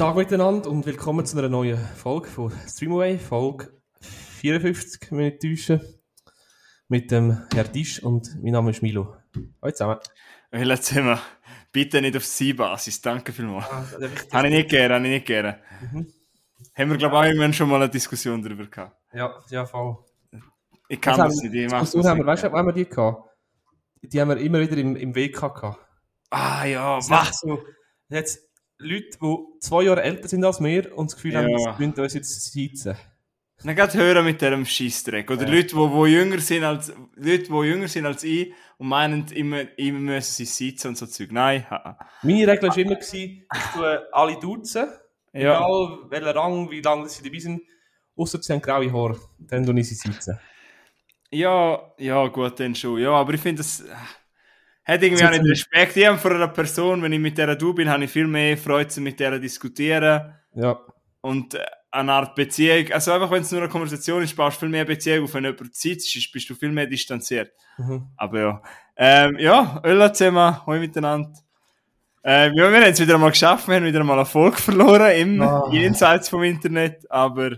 Tag miteinander und willkommen zu einer neuen Folge von Streamaway, Folge 54, wenn ich täusche, mit dem Herr Disch und mein Name ist Milo. Hallo zusammen. Sind wir bitte nicht auf Sie-Basis, danke vielmals. Ah, Habe ich nicht gerne, habe ich nicht gerne. Haben wir, glaube ich, auch irgendwann schon mal eine Diskussion darüber gehabt. Ja, ja, voll. Ich kann das haben- nicht, ich mache das haben wir, weißt du, wann haben wir die gehabt? Die haben wir immer wieder im, im WK gehabt. Ah ja, was? hat So, jetzt Leute, die zwei Jahre älter sind als wir und das Gefühl haben, Ja. sie müssen uns jetzt sitzen. Dann geht hören mit diesem Scheissdreck. Oder Ja. Leute, die wo jünger sind als Leute, die jünger sind als ich und meinen, immer, immer müssen sie sitzen und so Zeug. Nein. Meine Regel war immer, gewesen, ich tue alle duzen, Ja. egal welcher Rang, wie lange sie dabei sind, außer sie haben graue Haare, dann tue ich sie sitzen. Ja, ja, gut, dann schon. Ja, aber ich finde, das äh, hat irgendwie So auch nicht Respekt. Ich habe vor einer Person, wenn ich mit der du bin, habe ich viel mehr Freude, mit der zu diskutieren. Ja, und äh, eine Art Beziehung, also einfach wenn es nur eine Konversation ist, baust du viel mehr Beziehung auf, wenn jemand sitzt, ist, bist du viel mehr distanziert. mhm. Aber ja, ähm, ja, Ölla zusammen, hoi miteinander. Ähm, ja, wir haben es wieder einmal geschafft, wir haben wieder einmal Erfolg verloren im Ah. Jenseits vom Internet, aber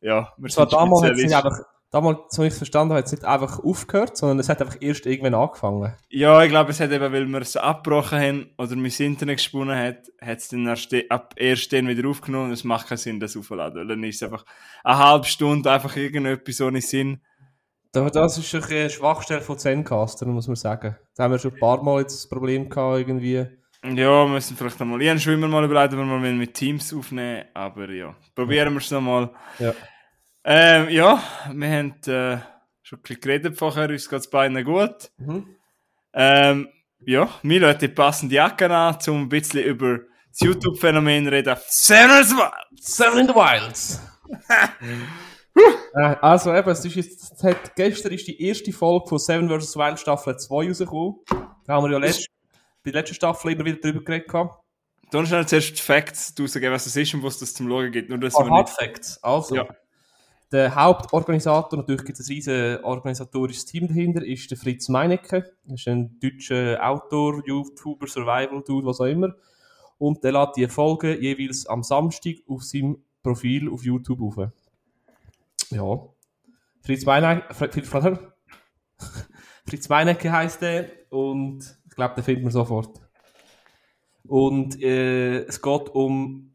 ja, wir sind damals hat es einfach, damals, so wie ich es verstanden habe, hat es nicht einfach aufgehört, sondern es hat einfach erst irgendwann angefangen. Ja, ich glaube, es hat eben, weil wir es abgebrochen haben oder mein Internet gesponnen hat, hat es dann erst ab erst dann wieder aufgenommen und es macht keinen Sinn, das aufzuladen. Weil dann ist es einfach eine halbe Stunde einfach irgendetwas ohne Sinn. Das ist eine Schwachstelle von Zencaster, muss man sagen. Da haben wir schon ein paar Mal jetzt das Problem gehabt, irgendwie. Ja, wir müssen vielleicht einmal, ich habe schon immer mal überlegt, ob wir mal mit Teams aufnehmen, aber ja, probieren wir es nochmal. Ja. Ähm, ja, wir haben äh, schon ein bisschen geredet vorher, uns geht es beiden gut. Mhm. Ähm, ja, Milo hat die passende Jacke an, um ein bisschen über das YouTube-Phänomen reden. Seven Seven in the Wilds. äh, also eben, es ist jetzt, hat, gestern ist die erste Folge von Seven vs. Wild Staffel 2 rausgekommen. Da haben wir ja letzt, bei der letzten Staffel immer wieder drüber geredet gehabt. Dann schnell zuerst die Facts rausgeben, was es ist und was es zum Schauen gibt. Nur, dass Ah, wir Hard nicht... Facts. Also, Ja. Der Hauptorganisator, natürlich gibt es ein riesen organisatorisches Team dahinter, ist der Fritz Meinecke. Das ist ein deutscher Autor, YouTuber, Survival-Dude, was auch immer. Und der lädt die Folgen jeweils am Samstag auf seinem Profil auf YouTube auf. Ja. Fritz Meinecke, Fr- Fr- Fr- Fritz Meinecke heisst der und ich glaube, den findet man sofort. Und äh, es geht um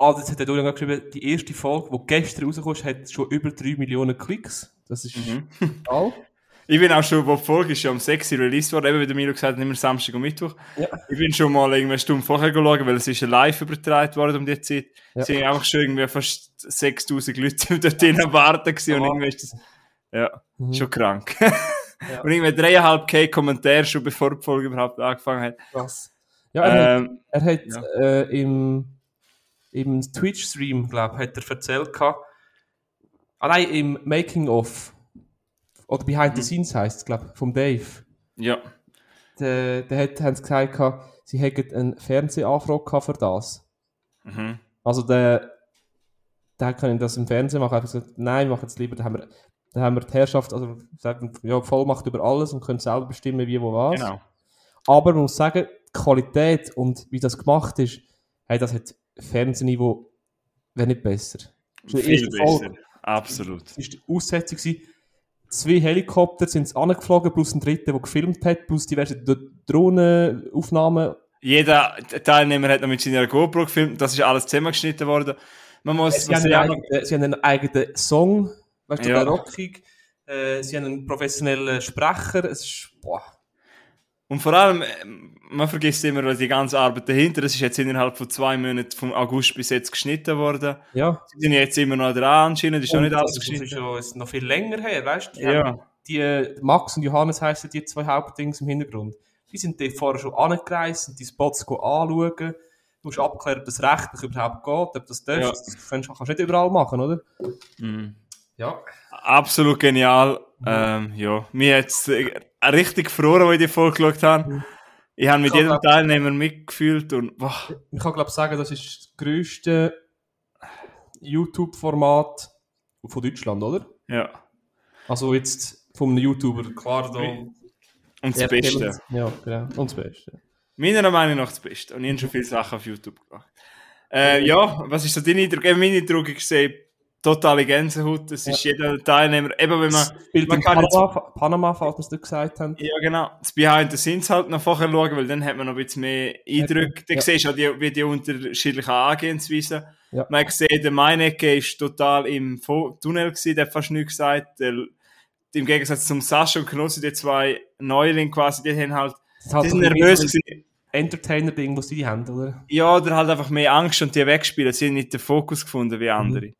Ah, das hat der Dorian geschrieben, die erste Folge, die gestern rausgekommen ist, hat schon über 3 Millionen Klicks. Das ist Mhm. all. Ich bin auch schon, wo die Folge ist ja um 6 Uhr released worden, eben wie der Milo gesagt hat, immer Samstag und Mittwoch. Ja. Ich bin schon mal irgendwie eine Stunde vorher geschaut, weil es ist live übertragen worden um die Zeit. Ja. Es sind einfach schon irgendwie fast 6000 Leute dort drinnen warten gewesen und irgendwie ist das, ja, Mhm. schon krank. Ja. Und irgendwie 3,5k Kommentare schon bevor die Folge überhaupt angefangen hat. Krass. Ja, er, hat, Ähm, er hat äh, im, im Twitch-Stream, glaube ich, hat er erzählt gehabt, ah nein, im Making-of, oder Behind Mhm. the Scenes heisst es, glaube ich, vom Dave. ja. Der, der hat, haben sie gesagt, gehabt, sie hätten eine Fernsehanfrage gehabt für das. Mhm. Also der, der können das im Fernsehen machen. Ich gesagt, nein, wir machen es lieber. Da haben wir, da haben wir die Herrschaft, also sagen, ja, Vollmacht über alles und können selber bestimmen, wie, wo, was. Genau. Aber man muss sagen, die Qualität und wie das gemacht ist, hey, das hat Fernsehniveau, wenn nicht besser. Das ist die Viel besser. Folge. Absolut. Das war die Aussetzung. gewesen. Zwei Helikopter sind es angeflogen, plus ein dritter, der gefilmt hat, plus diverse Drohnenaufnahmen. Jeder Teilnehmer hat noch mit seiner GoPro gefilmt, das ist alles zusammengeschnitten worden. Man muss, Sie haben, einen eigenen, sie haben einen eigenen Song, weißt du, Ja. der rockig. Äh, sie haben einen professionellen Sprecher. Es ist, boah. Und vor allem, ähm, man vergisst immer die ganze Arbeit dahinter. Das ist jetzt innerhalb von zwei Monaten vom August bis jetzt geschnitten worden. Ja. Sie sind jetzt immer noch dran, anscheinend ist noch nicht alles das ist geschnitten. schon ist noch viel länger her, weißt du? Ja. die äh, Max und Johannes heißen die zwei Hauptdings im Hintergrund. Die sind dort vorher schon angereist und die Spots anschauen. Du musst abklären, ob das rechtlich überhaupt geht, ob das darfst. Ja. Das kannst, kannst du nicht überall machen, oder? Mhm. Ja. Absolut genial. Ähm, ja, mir hat es äh, richtig gefroren, als ich die Folge geschaut habe. Ich habe mit Ich jedem glaub- Teilnehmer mitgefühlt und boah, Ich kann glaube sagen, das ist das grösste YouTube-Format von Deutschland, oder? ja. Also jetzt vom YouTuber, klar, da. Und das Beste. Ja, genau. Und das Beste. Meiner Meinung nach das Beste. Und ich habe schon viele Sachen auf YouTube gemacht. Äh, ja, was ist so dein Eindruck? Eben mein Eindruck, ich sehe totale Gänsehaut. Es ist jeder Teilnehmer, eben wenn man, Spielt man kann jetzt, Panama, Panama, falls wir es nicht gesagt haben. ja genau, das Behind the Scenes halt noch vorher schauen, weil dann hat man noch ein bisschen mehr Eindrücke. Dann Ja. siehst du auch die, wie die unterschiedlichen Angehensweisen. Ja. Man hat gesehen, der Meinecke ist total im Tunnel gewesen, der hat fast nichts gesagt. Der, Im Gegensatz zum Sascha und Knossi, die zwei Neulinge quasi, die haben halt, Das die sind nervös gewesen. Entertainer-Ding, das sie haben, oder? Ja, oder halt einfach mehr Angst und die wegspielen. Sie haben nicht den Fokus gefunden wie andere.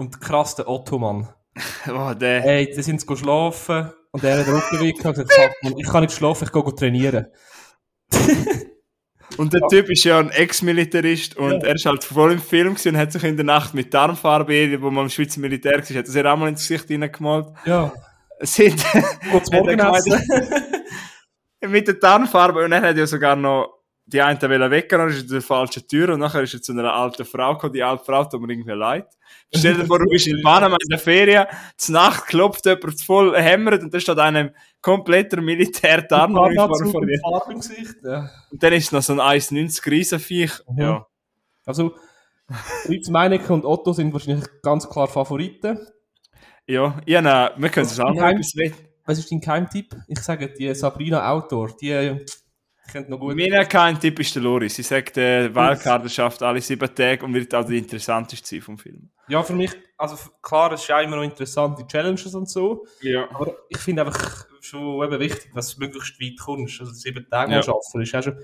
Und krass, der Otto-Mann. Oh, der. Hey, die sind schlafen und er hat den Rücken weg und gesagt, "Fuck, Mann, ich kann nicht schlafen, ich gehe trainieren. Und der Typ ist ja ein Ex-Militarist und er ist halt voll im Film und hat sich in der Nacht mit Darmfarbe, wo man im Schweizer Militär war, hat er sich einmal ins Gesicht hineingemalt. Ja, Sind Morgenessen. mit der Tarnfarbe und er hat ja sogar noch die eine wollen weggehen, dann ist er durch die falsche Tür und nachher ist er zu einer alten Frau gekommen, die alte Frau tut mir irgendwie leid. Stell dir vor, du bist in Panama in der Ferien, zur Nacht klopft jemand voll hämmert und da steht einem kompletter Militär-Tarnuniform Farbe vor dir. Ja. Und dann ist noch so ein 1,90 Riesenviech. Mhm. Ja. Also, Fritz Meinecke und Otto sind wahrscheinlich ganz klar Favoriten. Ja, ja, nein, wir können es auch noch etwas. Was ist dein Geheimtipp? Ich sage, die Sabrina Autor, die äh, kennt noch gut. Mein kein Tipp ist der Loris. Sie sagt, der Wildcard schafft alle sieben Tage und wird auch der interessanteste sein vom Film. Ja, für mich, also klar, es ist ja immer noch interessant, die Challenges und so. Ja. Aber ich finde einfach schon eben wichtig, dass du möglichst weit kommst. Also sieben Tage Ja. schaffen ist auch schon.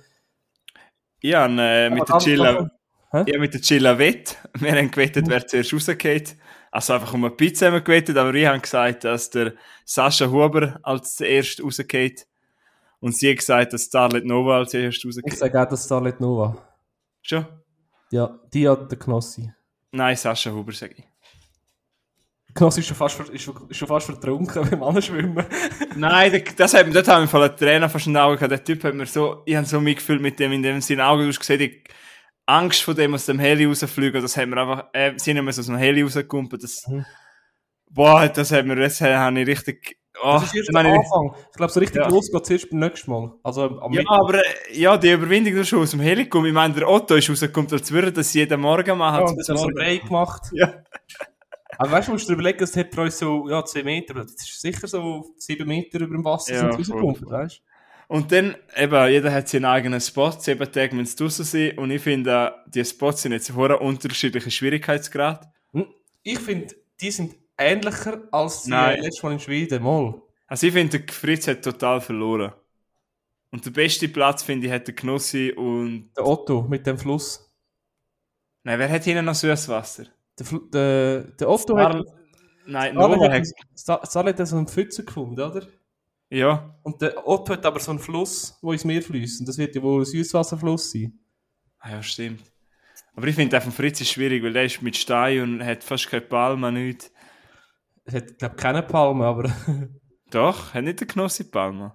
Ja, und, äh, mit, der Chilla, ja, mit der Chilla wett. Wir haben gewettet, wer zuerst rausgeht. Also einfach um eine Pizza haben wir gewettet, aber wir haben gesagt, dass der Sascha Huber als zuerst rausgeht. Und sie hat gesagt, dass Starlet Nova als zuerst Ich rausgeht. sage auch, dass Starlet Nova. Schon? Ja, die hat der Knossi. Nein, Sascha Huber, sage ich. Knossi ist schon fast, ist schon, ist schon fast vertrunken beim Anschwimmen. Nein, das hat, dort haben wir voll einen Trainer fast in den Augen gehabt. Der Typ hat mir so, ich habe so mitgefühlt mit dem, in dem seinen Augen, du hast gesehen, die Angst vor dem aus dem Heli rausfliegen, das haben wir einfach, äh, sie haben so aus dem Heli rausgekumpelt, das, Mhm. boah, das hat mir, das habe ich richtig, oh, Das ist erst der Anfang. Ich glaube, so richtig Ja. los geht es erst beim nächsten Mal. Also am ja, Mittwoch. aber, äh, ja, die Überwindung ist schon aus dem Heli gekommen. Ich meine, der Otto ist rausgekommen, als würde das jeden Morgen machen. Ja, und das haben. Break gemacht. Ja. Aber weißt du, musst du dir überlegen, es hat für uns so ja, 2 Meter, das ist sicher so 7 Meter über dem Wasser Ja, sind rausgekommen, weißt Und dann, eben, jeder hat seinen eigenen Spot, sieben Tage müssen sie draussen sein. Und ich finde, äh, die Spots sind jetzt hoher unterschiedlicher Schwierigkeitsgrad. Hm? Ich finde, die sind ähnlicher als die Nein. äh, letztes Mal in Schweden, mal. Also ich finde, der Fritz hat total verloren. Und der beste Platz, finde ich, hat der Knossi und... Der Otto mit dem Fluss. Nein, wer hat hinten noch Süßwasser? Der, Fl der, der Otto hat, Star Nein, Nova hat, hat... Starlet hat so einen Pfütze gefunden, oder? Ja. Und der Otto hat aber so einen Fluss, wo ins Meer fließt. Und das wird ja wohl ein Süßwasserfluss sein. Ah ja, stimmt. Aber ich finde, der von Fritz ist schwierig, weil der ist mit Stein und hat fast keine Palme, nichts. Es hat, glaube ich, keine Palme, aber Doch, hat nicht der Knossi Palme?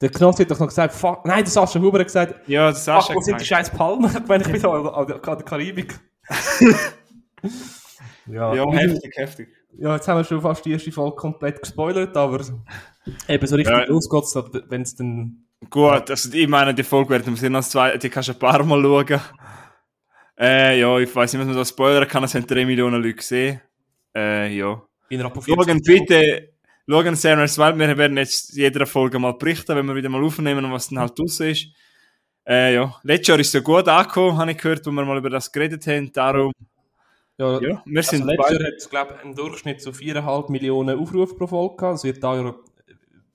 der Knossi hat doch noch gesagt, fuck, nein, der Sascha Huber hat gesagt, Ja, hast du wo sind die scheiß Palmen, wenn ich wieder an, an der Karibik. ja, Ja, heftig, heftig. ja, jetzt haben wir schon fast die erste Folge komplett gespoilert, aber eben so richtig Ja. geht's, wenn es dann... Gut, also ich meine, die Folge werden wir als zwei, die kannst du ein paar Mal schauen. Äh, ja, ich weiß nicht, was man da spoilern kann, es haben drei Millionen Leute gesehen. Äh, ja. Schauen 40 bitte, schauen Serious Wild, wir werden jetzt jeder Folge mal berichten, wenn wir wieder mal aufnehmen und was dann halt draussen ist. Äh, ja. Letztes Jahr ist es ja gut angekommen, habe ich gehört, wo wir mal über das geredet haben, darum, Ja, ja, wir also sind letztes Jahr hat es, glaube ich, einen Durchschnitt so 4,5 Millionen Aufrufe pro Folge gehabt. Es wird da ja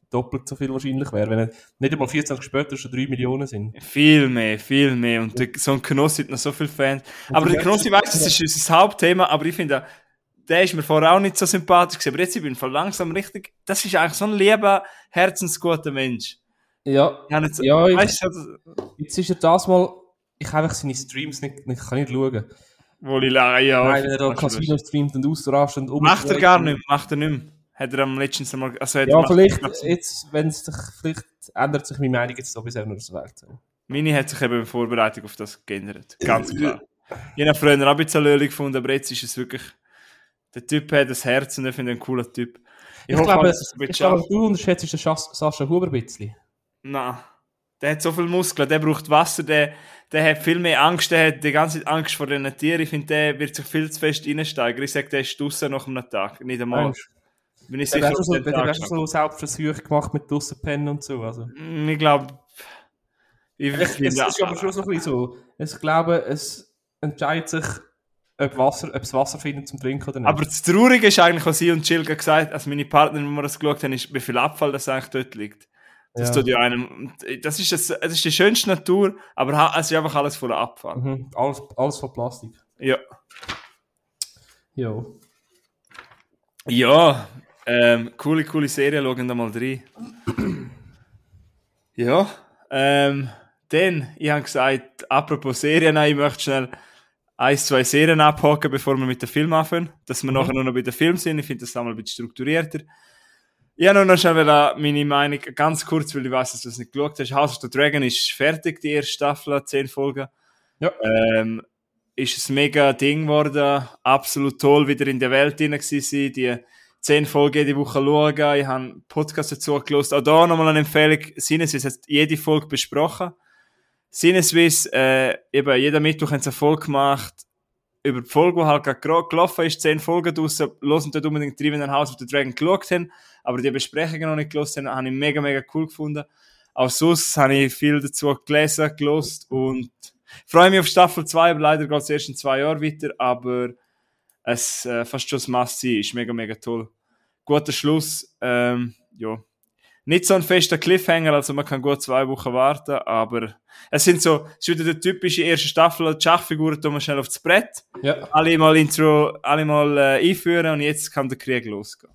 doppelt so viel wahrscheinlich wäre, wenn nicht einmal 14 Tage später schon 3 Millionen sind. Viel mehr, viel mehr. Und der, so ein Knossi hat noch so viele Fans. Aber der Knossi weiss, das ist unser Hauptthema, aber ich finde, der ist mir vorher auch nicht so sympathisch gewesen. Aber jetzt, ich bin voll langsam richtig, das ist eigentlich so ein lieber, herzensguter Mensch. Ja, Ich habe jetzt, Ja, ich- weißt du, jetzt ist er das mal... Ich habe einfach seine Streams nicht, nicht, kann nicht schauen. wo ich lache, ja. Nein, wenn er da Casino streamt und ausrastet und Macht er gar nicht, macht er nicht mehr. Hat er am letzten Mal, also Ja, vielleicht, jetzt, wenn es sich, vielleicht ändert sich meine Meinung jetzt sowieso noch das Welt. Meine hat sich eben in Vorbereitung auf das geändert. Ganz klar. Ich habe früher auch ein bisschen Lösung gefunden, aber jetzt ist es wirklich, der Typ hat das Herz und ich finde ihn ein cooler Typ. Ich, Ich, hoffe, glaube, dass es ein ich glaube, du unterschätzt den Sascha Huber ein bisschen. Nein. der hat so viel Muskeln, der braucht Wasser, der, der hat viel mehr Angst, der hat die ganze Zeit Angst vor den Tieren. Ich finde, der wird sich viel zu fest reinsteigen. Ich sage, der ist draussen nach einem Tag, nicht einmal. Meinst Bin ich sicher, auf so, der hat so Selbstversuche gemacht mit draussen und so. Also. Mm, Ich glaube, ich Es, es finde, ist aber schon so ein bisschen so. Ich glaube, es entscheidet sich, ob, Wasser, ob es Wasser findet zum Trinken oder nicht. aber das Traurige ist eigentlich, was ich und Jill gesagt als meine Partnerin, wenn wir das geschaut haben, ist, wie viel Abfall das eigentlich dort liegt. Das Ja. tut ja einem, das ist, das, das ist die schönste Natur, aber es ist einfach alles voller Abfall. mhm. alles, alles von Plastik. Ja. Jo. Ja, ähm, coole, coole Serie, schauen da mal rein. ja, ähm, dann, ich habe gesagt, apropos Serien, ich möchte schnell ein, zwei Serien abhaken, bevor wir mit dem Film anfangen, dass wir nachher nur noch bei dem Film sind. Ich finde das einmal ein bisschen strukturierter. Habe nur noch schnell meine Meinung, ganz kurz, weil ich weiß, dass du es nicht geschaut hast. House of the Dragon ist fertig, die erste Staffel, zehn Folgen. Ja. Ähm, ist ein mega Ding geworden, absolut toll, wieder in der Welt drin gewesen die zehn Folgen jede Woche schauen, ich habe einen Podcast dazu gelost. Auch da nochmal eine Empfehlung, Sinneswiss hat jede Folge besprochen. Sinneswiss, äh, eben, jeden Mittwoch haben sie eine Folge gemacht, über die Folge, die halt gerade gelaufen ist, zehn Folgen draussen, hören dort unbedingt rein, wenn ihr House of the Dragon geschaut haben, aber die Besprechungen noch nicht gelesen haben, habe ich mega, mega cool gefunden. Auch sonst habe ich viel dazu gelesen, gelost und freue mich auf Staffel 2, aber leider geht es erst in zwei Jahren weiter, aber es äh, fast schon das Must-See ist mega, mega toll. Guter Schluss, ähm, ja. Nicht so ein fester Cliffhanger, also man kann gut zwei Wochen warten, aber es sind so, es ist wieder die typische erste Staffel, die Schachfiguren tun wir schnell aufs Brett, Ja. alle mal Intro, alle mal äh, einführen und jetzt kann der Krieg losgehen.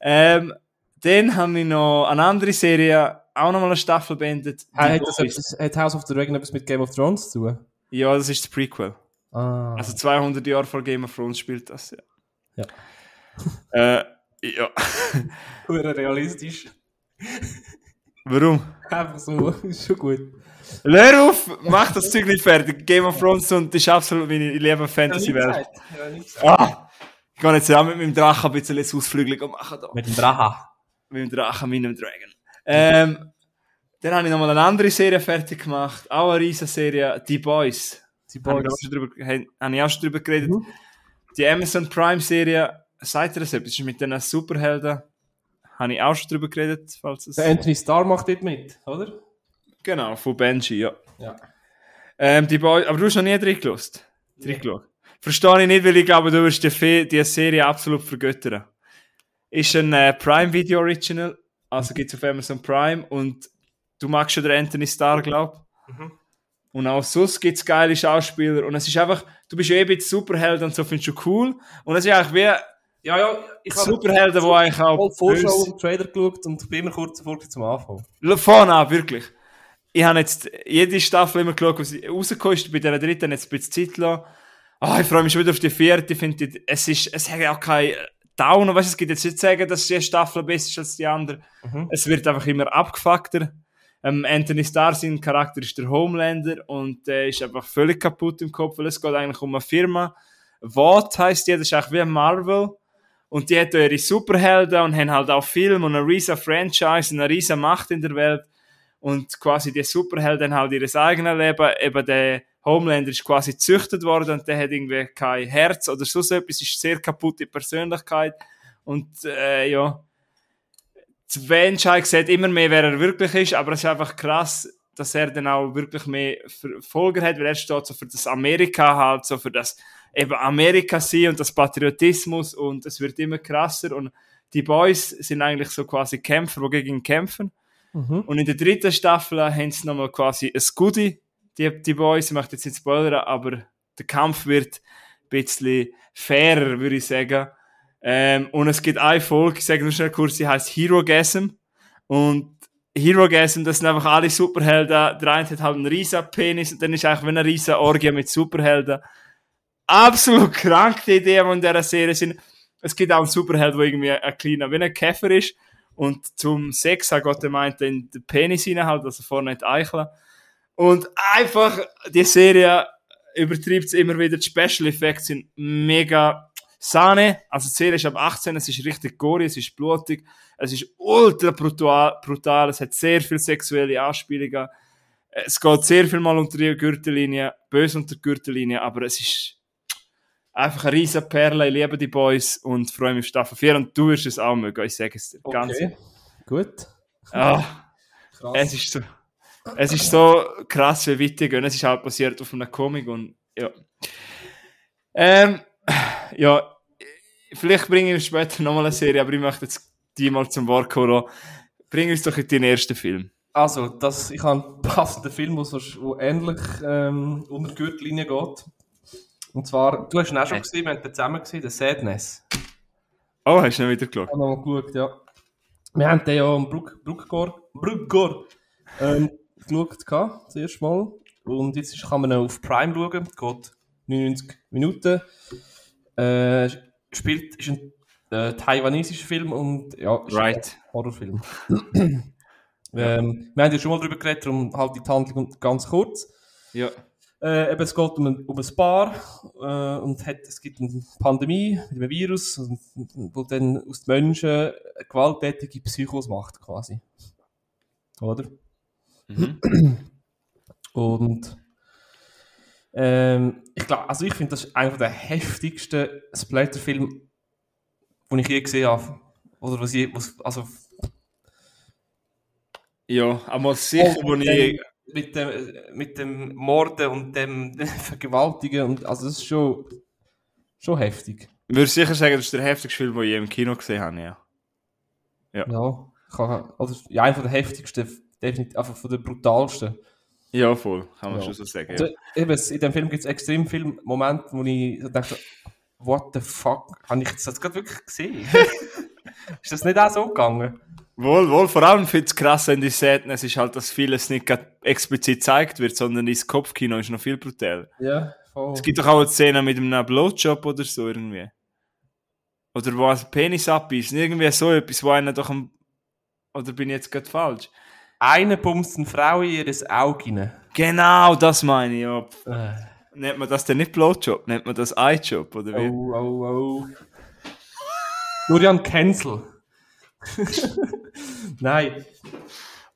Ähm, dann habe ich noch eine andere Serie, auch nochmal eine Staffel beendet. Die Hat, das Boys. etwas, hat House of the Dragon etwas mit Game of Thrones zu tun? Ja, das ist das Prequel. Ah. Also 200 Jahre vor Game of Thrones spielt das, ja. Ja. Äh, ja. Realistisch. Warum? Einfach so, ist schon gut. Hör auf, mach das Zeug nicht fertig. Game of Thrones und das ist absolut meine liebe Fantasy-Welt. Ah, ich gehe jetzt auch mit meinem Drachen ein bisschen Ausflügel machen da. Mit dem Draha. Mit dem Drachen, meinem Dragon. Ähm, dann habe ich nochmal eine andere Serie fertig gemacht. Auch eine riesen Serie, Die Boys. Die Habe ich, Boys. auch schon drüber, habe habe ich auch schon drüber geredet. Mhm. Die Amazon Prime Serie, seid ihr das etwas? Ist mit den Superhelden. Habe ich auch schon drüber geredet, falls es. Der Anthony Starr macht dort mit, oder? Genau, von Benji, ja. Ja. Ähm, die Boys, aber du hast noch nie reingelost. Reingeschaut. Verstehe ich nicht, weil ich glaube, du wirst die, die Serie absolut vergöttern. Ist ein äh, Prime Video Original, also gibt es auf Amazon Prime und du magst schon den Anthony Starr, glaub. Mhm. Und auch sonst gibt es geile Schauspieler und es ist einfach, du bist ja eh ein bisschen Superheld und so findest du cool. Und es ist eigentlich wie Ja, ja, ich habe Superhelden, die eigentlich auch Vorschau und Trailer geschaut und bin immer kurz davor zum Anfang. Vorne an, wirklich. Ich habe jetzt jede Staffel immer geschaut, was rausgekommen ist. Bei der dritten jetzt ein bisschen Zeit gelassen. Ah, ich freue mich schon wieder auf die vierte. Ich finde, es ist, es hat ja auch kein Downer. Weißt du, es gibt jetzt nicht zu sagen, dass die Staffel besser ist als die andere. Mhm. Es wird einfach immer abgefuckter. Ähm, Anthony Starr, sein Charakter ist der Homelander und der ist einfach völlig kaputt im Kopf, weil es geht eigentlich um eine Firma. Watt heisst die, das ist eigentlich wie Marvel. Und die hat ihre Superhelden und haben halt auch Film und eine riesen Franchise und eine riesen Macht in der Welt. Und quasi die Superhelden haben halt ihr eigenes Leben. Eben der Homelander ist quasi gezüchtet worden und der hat irgendwie kein Herz oder so etwas, ist sehr kaputte Persönlichkeit. Und äh, ja, die Menschheit sieht immer mehr, wer er wirklich ist, aber es ist einfach krass, dass er dann auch wirklich mehr Folger hat, weil er steht so für das Amerika halt, so für das eben Amerika sein und das Patriotismus und es wird immer krasser und die Boys sind eigentlich so quasi Kämpfer, die gegen ihn kämpfen. Mhm. Und in der dritten Staffel haben sie nochmal quasi ein Goodie, die, die Boys, ich möchte jetzt nicht spoilern, aber der Kampf wird ein bisschen fairer, würde ich sagen. Ähm, und es gibt eine Folge, ich sage nur schnell kurz, die heißt Hero Gasm. Und Hero Gasm, das sind einfach alle Superhelden. Der eine hat halt einen riesen Penis und dann ist eigentlich wie eine riesen Orgie mit Superhelden. Absolut krank, die Ideen, die in dieser Serie sind. Es gibt auch einen Superheld, der irgendwie ein kleiner, wie ein Käfer ist. Und zum Sex hat Gott meint, in den Penis hinein halt, also vorne nicht Eicheln. Und einfach, die Serie übertreibt es immer wieder. Die Special Effects sind mega Sahne, also die Serie ist ab 18, es ist richtig gory, es ist blutig, es ist ultra brutal, brutal es hat sehr viel sexuelle Anspielungen. Es geht sehr viel mal unter die Gürtellinie, böse unter die Gürtellinie, aber es ist einfach eine riesen Perle. Ich liebe die Boys und freue mich auf Staffel 4 und du wirst es auch mögen, ich sage es dir. Ganz Okay, gut. Krass. es ist so, es ist so krass, wie weit die gehen. Es ist halt basiert auf einem Comic und ja. Ähm, ja, vielleicht bringe ich später nochmal eine Serie, aber ich möchte jetzt die mal zum Wort kommen. Bring uns doch in den ersten Film. Also, das, ich habe einen passenden Film, der ähnlich ähm, unter die Gürtellinie geht. Und zwar, du hast ihn auch schon gesehen, wir haben den zusammen gesehen, The Sadness. Oh, hast du nicht wieder geschaut? Ich habe noch mal geschaut, ja. Wir haben den ja am Bruck, Bruckgor, Bruckgor ähm, geschaut, gehabt, das erste Mal. Und jetzt kann man ihn auf Prime schauen, geht 99 Minuten. Äh, spielt, ist ein äh, taiwanesischer Film und ja, Right. ein Horrorfilm. ähm, wir haben ja schon mal darüber geredet, darum halt die Handlung ganz kurz. Ja. Äh, eben, es geht um ein, um ein Paar äh, und hat, es gibt eine Pandemie mit einem Virus, und- wo dann aus den Menschen eine gewalttätige Psychos macht, quasi. Oder? Mhm. Und ähm, ich glaube, also ich finde, das ist einer der heftigsten Splatter-Filme, die ich je gesehen habe. Oder was ich, was, also Ja, einmal sicher, wo mit, ich. dem, mit, dem, mit dem Morden und dem Vergewaltigen und also das ist schon, schon heftig. Ich würde sicher sagen, das ist der heftigste Film, den ich je im Kino gesehen habe, ja. Ja. Ich kann, also, ja, einer der heftigsten, definitiv, einfach von der brutalsten. Ja, voll, kann man Ja. schon so sagen. Also, Ja. eben, es- in dem Film gibt es extrem viele Momente, wo ich denke, what the fuck, habe ich das gerade wirklich gesehen? ist das nicht auch so gegangen? Wohl, wohl, vor allem finde ich es krass an die Sadness ist halt, dass vieles nicht explizit gezeigt wird, sondern ins Kopfkino ist noch viel brutaler. Ja, voll. Es gibt doch auch eine Szene mit einem Blowjob oder so irgendwie. Oder wo ein Penis abbeißt. Irgendwie so etwas, wo einer doch am... Oder bin ich jetzt gerade falsch? Eine bumst eine Frau in ihr Auge rein. Genau, das meine ich, ja. Äh. Nennt man das denn nicht Blowjob? Nennt man das Eyejob, oder wie? Oh, oh, oh. Florian Cancel. Nein,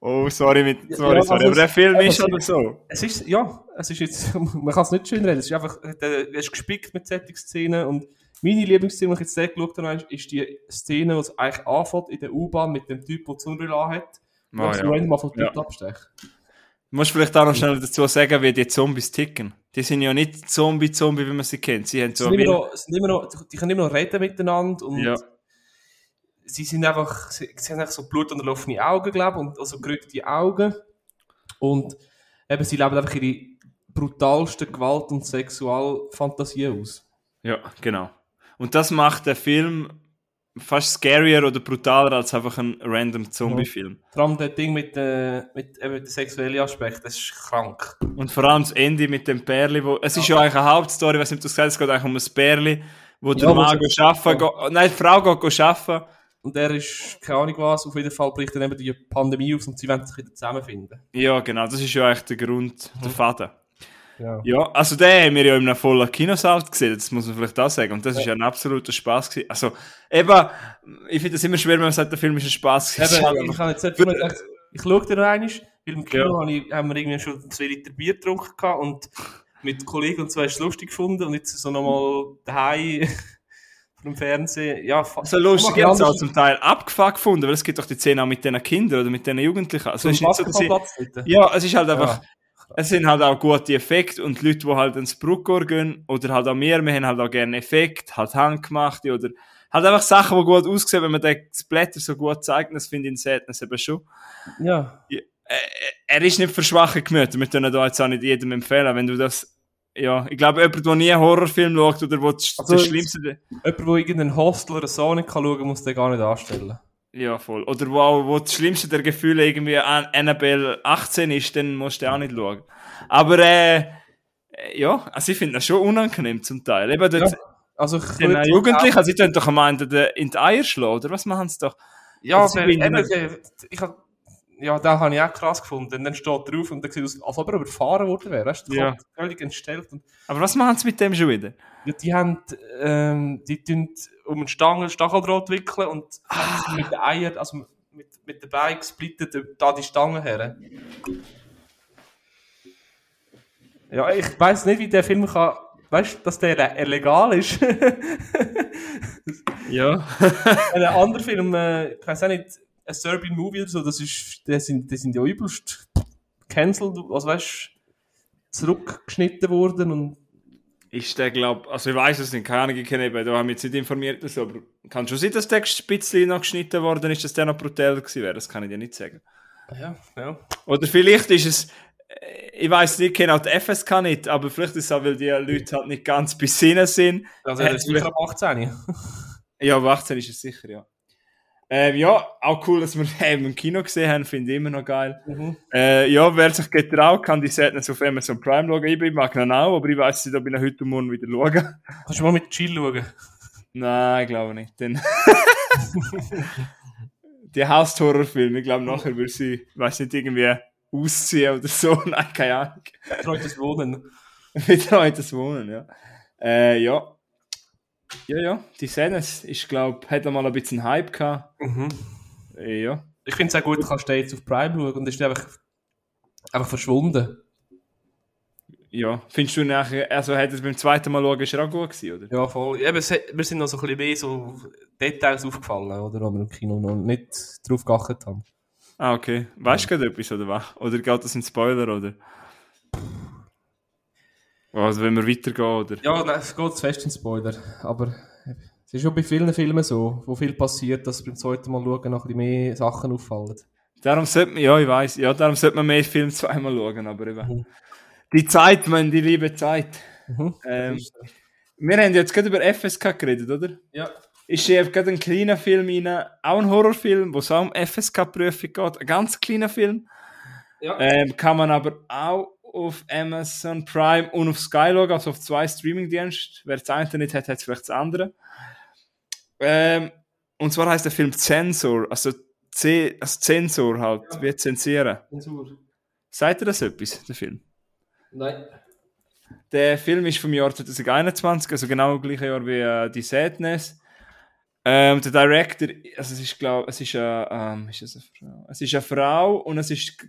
Oh, sorry, mit, sorry, Ja, sorry. also Aber der es- Film ist oder so. es ist, ja, es ist jetzt, man kann es nicht schön reden, es ist einfach, der ist gespickt mit solchen Szenen und meine Lieblingsszene, die ich jetzt sehr geschaut habe, ist die Szene, wo es eigentlich anfängt in der U-Bahn mit dem Typ, der die Sonnenbrille anhat. So ja. random von Ja. Abstechen. Du musst vielleicht auch noch schnell dazu sagen, wie die Zombies ticken. Die sind ja nicht Zombie-Zombie, wie man sie kennt. Sie haben so sind immer noch, sind immer noch, die können immer noch reden miteinander und Ja. sie sind einfach, sie, sie haben einfach so blutunterlaufene Augen, glaube ich, und also gerückte Augen. Und eben, sie leben einfach ihre brutalsten Gewalt- und Sexualfantasien aus. Ja, genau. Und das macht der Film fast scarier oder brutaler als einfach ein random Zombie-Film. Vor allem das Ding mit, äh, mit eben dem sexuellen Aspekt, das ist krank. Und vor allem das Ende mit dem Pärli, wo, es ist ja eigentlich eine Hauptstory, was nicht du gesagt hast, es geht eigentlich um ein Pärli, wo der Ja, Mann was- geht arbeiten, nein, die Frau geht go arbeiten. Und er ist, keine Ahnung was, auf jeden Fall bricht dann eben die Pandemie aus und sie wollen sich wieder zusammenfinden. Ja, genau, das ist ja eigentlich der Grund, der Vater. Ja. Ja, also den haben wir ja in einem vollen Kinosaal gesehen, das muss man vielleicht auch sagen. Und das ist ja ein absoluter Spaß gewesen. Also, eben, ich finde das immer schwer, wenn man sagt, der Film ist ein Spaß gewesen. Eben, Es ich habe jetzt nicht gedacht, ich schaue dir noch einmal, weil im Kino Ja. habe ich, haben wir irgendwie schon zwei Liter Bier getrunken gehabt und mit Kollegen und so hast du es lustig gefunden und jetzt so nochmal daheim vor dem Fernsehen, ja, So lustig, ich habe es auch zum Teil abgefuckt gefunden, weil es gibt doch die Szene auch mit den Kindern oder mit den Jugendlichen. Also, es ist nicht so, dass ich, ja, es ist halt einfach, Ja. Es sind halt auch gute Effekte und die Leute, die halt ins Bruckor gehen, oder halt auch wir, wir haben halt auch gerne Effekte, halt handgemachte oder halt einfach Sachen, die gut aussehen, wenn man den Splatter so gut zeigt, das finde ich in Sadness eben schon. Ja. er ist nicht für schwache Gemüter. Wir können da jetzt auch nicht jedem empfehlen, wenn du das, ja, ich glaube, jemand, der nie einen Horrorfilm schaut oder wo das, Also, das Schlimmste, Jemand, der irgendeinen Hostel oder so nicht kann schauen kann, muss den gar nicht anstellen. Ja, voll. Oder wo, auch- wo das Schlimmste der Gefühle irgendwie an Annabelle 18 ist, dann musst du auch nicht schauen. Aber, äh, äh, ja, also ich finde das schon unangenehm zum Teil. Eben dort, Ja, Also ich den Jugendlichen, also sie tun doch am Ende in die Eier schlagen, oder was machen sie doch? Ja, Also finden eben, ich, ich hab, ja, den habe ich auch krass gefunden. Und dann steht drauf und dann sieht es aus, als ob er überfahren worden wäre. Weißt, du, Ja. völlig entstellt. Und, Aber was machen sie mit dem schon wieder? ja, die haben, ähm, die tun um einen Stangel Stacheldraht wickeln und sind mit den Eiern, also mit, mit den Beinen gesplittet, da die Stange her. Ja, ich weiß nicht, wie der Film kann, weißt du, dass der äh, legal ist. Ja. Ein anderer Film, äh, ich weiß auch nicht, ein Serbian Movie oder so, das ist, die sind, die sind ja übelst cancelled, also weißt zurückgeschnitten worden und Ist der, glaub, also ich weiß es nicht, keine Ahnung, ich kenne eben, da haben wir jetzt nicht informiert, oder so, aber kann schon sein, dass der ein bisschen noch geschnitten worden ist, dass der noch brutaler gewesen wäre, das kann ich dir nicht sagen. ja, ja. Oder vielleicht ist es, äh, ich weiß nicht, auch die FSK nicht, aber vielleicht ist es auch, weil die Leute halt nicht ganz bei Sinnen sind. Also das ist sicher ab 18. Ja, aber 18 ist es sicher, ja. Ähm, ja, auch cool, dass wir den im Kino gesehen haben, finde ich immer noch geil. Mhm. Äh, ja, wer sich getraut, kann die Sadness auf Amazon Prime schauen. Ich bin- mag ihn auch, aber ich weiß nicht, ob ich ihn heute und morgen wieder schauen. Kannst du mal mit Chill schauen? Nein, ich glaube nicht. Denn die Hausthorrorfilme, ich glaube, nachher will sie, weiß nicht, irgendwie ausziehen oder so. Nein, keine Ahnung. Betreutes Wohnen. Das Wohnen, ja. Äh, ja. Ja, ja, die Sadness, ich glaube, hat einmal ein bisschen Hype gehabt. Mhm. Ja. Ich finde es auch gut, du kannst jetzt auf Prime schauen und ist einfach, einfach verschwunden. Ja, findest du nachher, also hat es beim zweiten Mal schauen, ist er auch gut gewesen, oder? Ja, voll. Hat, mir sind noch so ein bisschen mehr so Details aufgefallen, oder? Wo wir im Kino noch nicht drauf geachtet haben. Ah, okay. Weißt du gerade etwas, oder was? Oder geht das ein Spoiler, oder? Also, wenn wir weitergehen, oder? Ja, nein, es geht zu fest in Spoiler. Aber es ist schon bei vielen Filmen so, wo viel passiert, dass beim zweiten Mal schauen noch ein bisschen mehr Sachen auffallen. Darum sollte man, ja, ich weiß, ja, darum sollte man mehr Filme zweimal schauen, aber eben. Mhm. Die Zeit, man, die liebe Zeit. Mhm. Ähm, wir haben jetzt gerade über FSK geredet, oder? Ja. Ist hier gerade ein kleiner Film rein, auch ein Horrorfilm, wo es auch um FSK-Prüfung geht. Ein ganz kleiner Film. Ja. Ähm, kann man aber auch auf Amazon Prime und auf Sky schauen, also auf zwei Streamingdienste. Wer das eine nicht hat, hat vielleicht das andere. Ähm, und zwar heißt der Film Zensor, also, C also Zensor halt, Ja. wie zensieren. Zensur. Sagt ihr das etwas, der Film? Nein. Der Film ist vom Jahr 2021, also genau im gleichen Jahr wie äh, die Sadness. Ähm, der Director, also es ist glaube es ist eine, ähm, ist es eine Frau? Es ist eine Frau und es ist,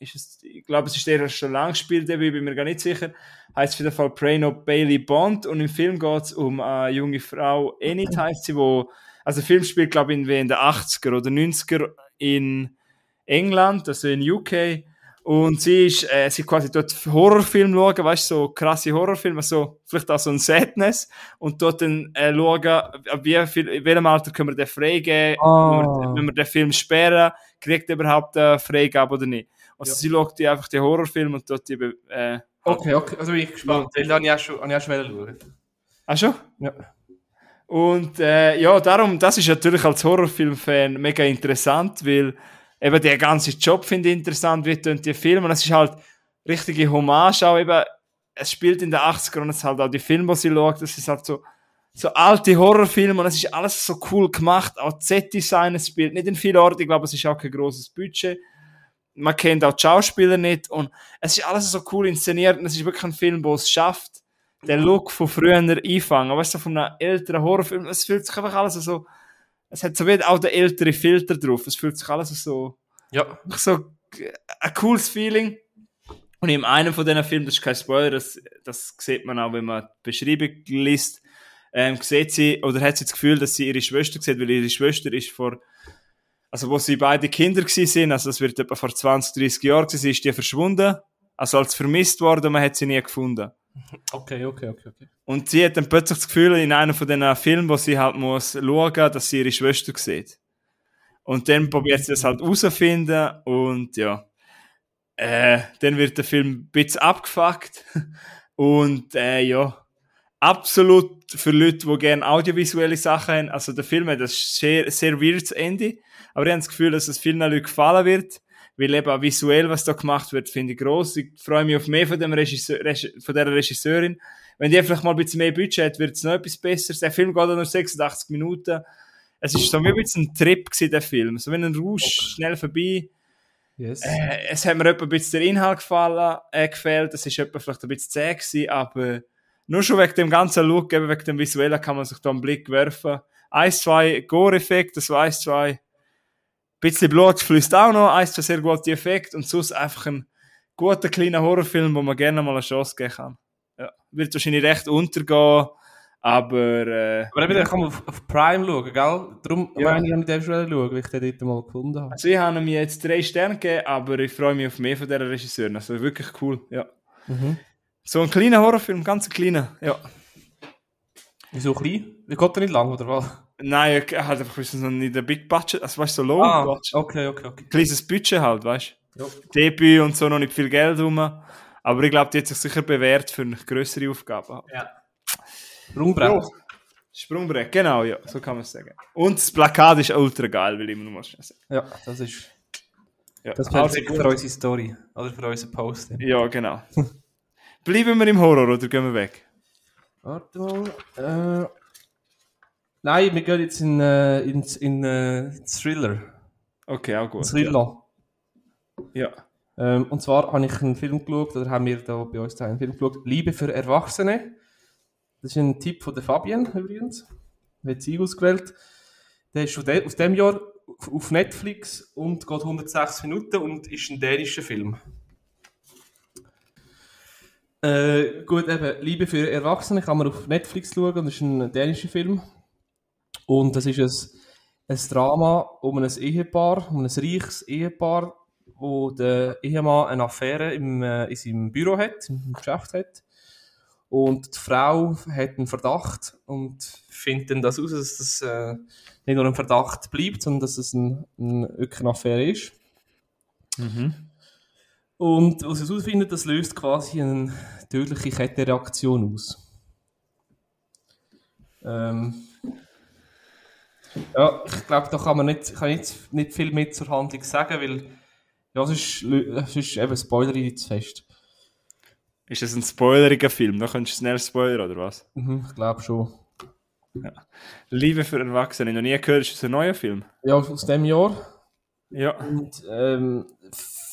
ist es, ich glaube es ist der, schon lange gespielt, ich bin mir gar nicht sicher. Heißt auf jeden Fall Prano Bailey Bond und im Film geht es um eine junge Frau, Enid heißt sie, wo, also der Film spielt glaube ich in, in den 80er oder 90er in England, also in UK. Und sie ist, äh, sie quasi dort Horrorfilm schauen, weißt du, so krasse Horrorfilme, so, vielleicht auch so ein Sadness. Und dort dann äh, schauen, ab wie viel, in welchem Alter können wir den freigeben, wenn, wir, wenn wir den Film sperren, kriegt er überhaupt eine Freigabe oder nicht. Also Ja. sie schaut die einfach den Horrorfilm und dort eben, äh, Okay, okay. Also bin ich gespannt. Weil da habe ich auch schon, habe ich auch schon schauen. Ach schon? Ja. Und äh, ja, darum, das ist natürlich als Horrorfilm-Fan mega interessant, weil eben der ganze Job finde ich interessant, wie tun die Filme. Und es ist halt richtige Hommage auch eben, es spielt in den 80ern und es ist halt auch die Filme, die sie schaut, das ist halt so, so alte Horrorfilme und es ist alles so cool gemacht, auch das Set-Design, es spielt nicht in vielen Orten, ich glaube, es ist auch kein großes Budget. Man kennt auch die Schauspieler nicht und es ist alles so cool inszeniert und es ist wirklich ein Film, wo es schafft, den Look von früher einfangen. Weißt du, von einem älteren Horrorfilm, es fühlt sich einfach alles so, es hat so wie auch der ältere Filter drauf, es fühlt sich alles so, Ja. so ein cooles Feeling. Und in einem von diesen Filmen, das ist kein Spoiler, das, das sieht man auch, wenn man die Beschreibung liest, ähm, sieht sie, oder hat sie das Gefühl, dass sie ihre Schwester sieht, weil ihre Schwester ist vor, also wo sie beide Kinder gewesen sind, also das wird etwa vor 20, 30 Jahren gewesen, ist die verschwunden, also als vermisst worden, man hat sie nie gefunden. Okay, okay, okay, okay. Und sie hat dann plötzlich das Gefühl, in einem von diesen Filmen, wo sie halt muss schauen, dass sie ihre Schwester sieht. Und dann probiert sie das halt herauszufinden und ja. Äh, dann wird der Film ein bisschen abgefuckt. Und äh, ja, absolut für Leute, die gerne audiovisuelle Sachen haben. Also der Film hat ein sehr, sehr weirdes Ende. Aber ich habe das Gefühl, dass es vielen Leuten gefallen wird. Weil eben auch visuell, was da gemacht wird, finde ich gross. Ich freue mich auf mehr von, dem Regisseur, Reg- von dieser Regisseurin. Wenn die vielleicht mal ein bisschen mehr Budget hat, wird es noch etwas Besseres. Der Film geht nur 86 Minuten. es ist so wie ein bisschen ein Trip gewesen, der Film. So wie ein Rausch, schnell vorbei. Yes. Äh, es hat mir etwa ein bisschen der Inhalt gefallen, äh, gefällt. Es ist etwa vielleicht ein bisschen zäh gewesen, aber nur schon wegen dem ganzen Look, eben wegen dem Visuellen kann man sich da einen Blick werfen. Eins, zwei Gore-Effekte, so eins, zwei bisschen Blut fließt auch noch, eins, zwei sehr gute Effekte und sonst einfach ein guter kleiner Horrorfilm, wo man gerne mal eine Chance geben kann. Ja. Wird wahrscheinlich recht untergehen, aber äh, Aber eben, den kann man auf, auf Prime schauen, gell? Darum Ja. meine ich, ich den schon schauen, weil ich den dort mal gefunden habe. also ich habe mir jetzt drei Sterne gegeben, aber ich freue mich auf mehr von dieser Regisseurin. Also wirklich cool, ja. Mhm. So ein kleiner Horrorfilm, ganz ein kleiner, ja. Wieso klein? Wie geht der nicht lang, oder was? Nein, ich halt einfach wissen, noch nicht ein Big Budget, also weißt du, so Low Ah, Budget. okay, okay, okay. Kleines Budget halt, weißt Ja. du. Debüt und so noch nicht viel Geld rum. Aber ich glaube, die hat sich sicher bewährt für eine größere Aufgabe. ja. Sprungbrett. Jo. Sprungbrett, genau, ja, so kann man es sagen. Und das Plakat ist ultra geil, will ich immer noch schnell sagen. Ja, das ist Ja, das ist also perfekt gut. für unsere Story. Oder für unseren Post. Ja, genau. Bleiben wir im Horror oder gehen wir weg? Warte mal. Äh, nein, wir gehen jetzt in, äh, in, in äh, Thriller. Okay, auch gut. Thriller. Ja. Ähm, und zwar habe ich einen Film geschaut, oder haben wir da bei uns einen Film geschaut, Liebe für Erwachsene. Das ist ein Tipp von der Fabienne übrigens. Hat sie ausgewählt. Der ist aus dem Jahr auf- auf Netflix und geht 106 Minuten und ist ein dänischer Film. Äh, gut, eben, Liebe für Erwachsene kann man auf Netflix schauen, das ist ein dänischer Film. Und das ist ein, ein Drama um ein Ehepaar, um ein reiches Ehepaar, wo der Ehemann eine Affäre im, äh, in seinem Büro hat, im Geschäft hat. Und die Frau hat einen Verdacht und findet dann das aus, dass das äh, nicht nur ein Verdacht bleibt, sondern dass es ein, ein, eine Affäre ist. Mhm. Und was sie herausfindet, das löst quasi eine tödliche Kettenreaktion aus. Ähm, ja, ich glaube, da kann man nicht, kann nicht, nicht viel mehr zur Handlung sagen, weil ja, sonst, lö- sonst eben Spoiler ich zu fest. Ist das ein spoileriger Film? Da könntest du schnell spoilern, oder was? Mhm, ich glaube schon. Liebe für Erwachsene. Noch nie gehört, ist das ein neuer Film? Ja, aus dem Jahr. Ja. Und ähm,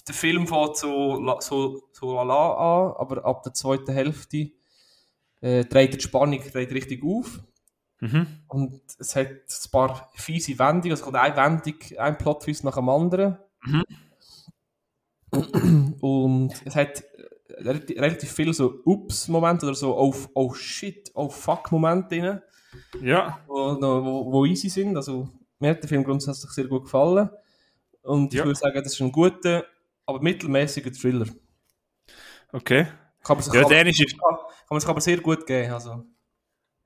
der Film fängt so, so, so lala an, aber ab der zweiten Hälfte äh, dreht die Spannung dreht richtig auf. Mhm. Und es hat ein paar fiese Wendungen. Es kommt eine Wendung, ein Plot-Twist nach dem anderen. Und es hat äh, relativ, relativ viel so Ups-Momente oder so oh, oh shit, oh fuck-Momente drin, Ja. wo, wo, wo easy sind. Also mir hat der Film grundsätzlich sehr gut gefallen. Und ich Ja. würde sagen, das ist ein guter, aber mittelmäßiger Thriller. Okay. Kann man sich, Ja, aber, dänische, kann man sich aber sehr gut geben. Also.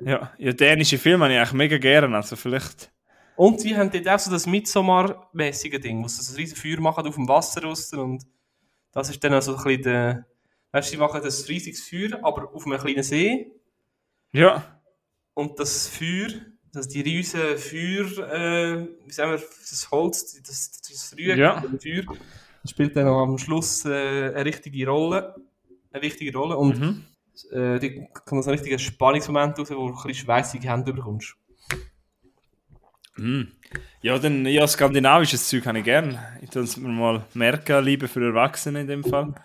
ja, ja, dänische Filme habe ich eigentlich mega gerne. Also vielleicht. Und sie haben dort auch so das Midsommar-mäßige Ding, wo sie so ein riesen Feuer machen auf dem Wasser raus und das ist dann also ein bisschen der... Weißt du, sie machen das riesiges Feuer, aber auf einem kleinen See Ja. und das Feuer, das die riesen Feuer, äh, wie sagen wir, das Holz, das, das Rühren Ja. vom Feuer, das spielt dann am Schluss äh, eine richtige Rolle, eine wichtige Rolle und Mhm. äh, da kommt so ein richtiger Spannungsmoment raus, wo du ein bisschen schweissige Hände bekommst. Mhm. Ja, dann, ja, skandinavisches Zeug habe ich gern. Ich tue es mir mal merken, Liebe für Erwachsene in dem Fall.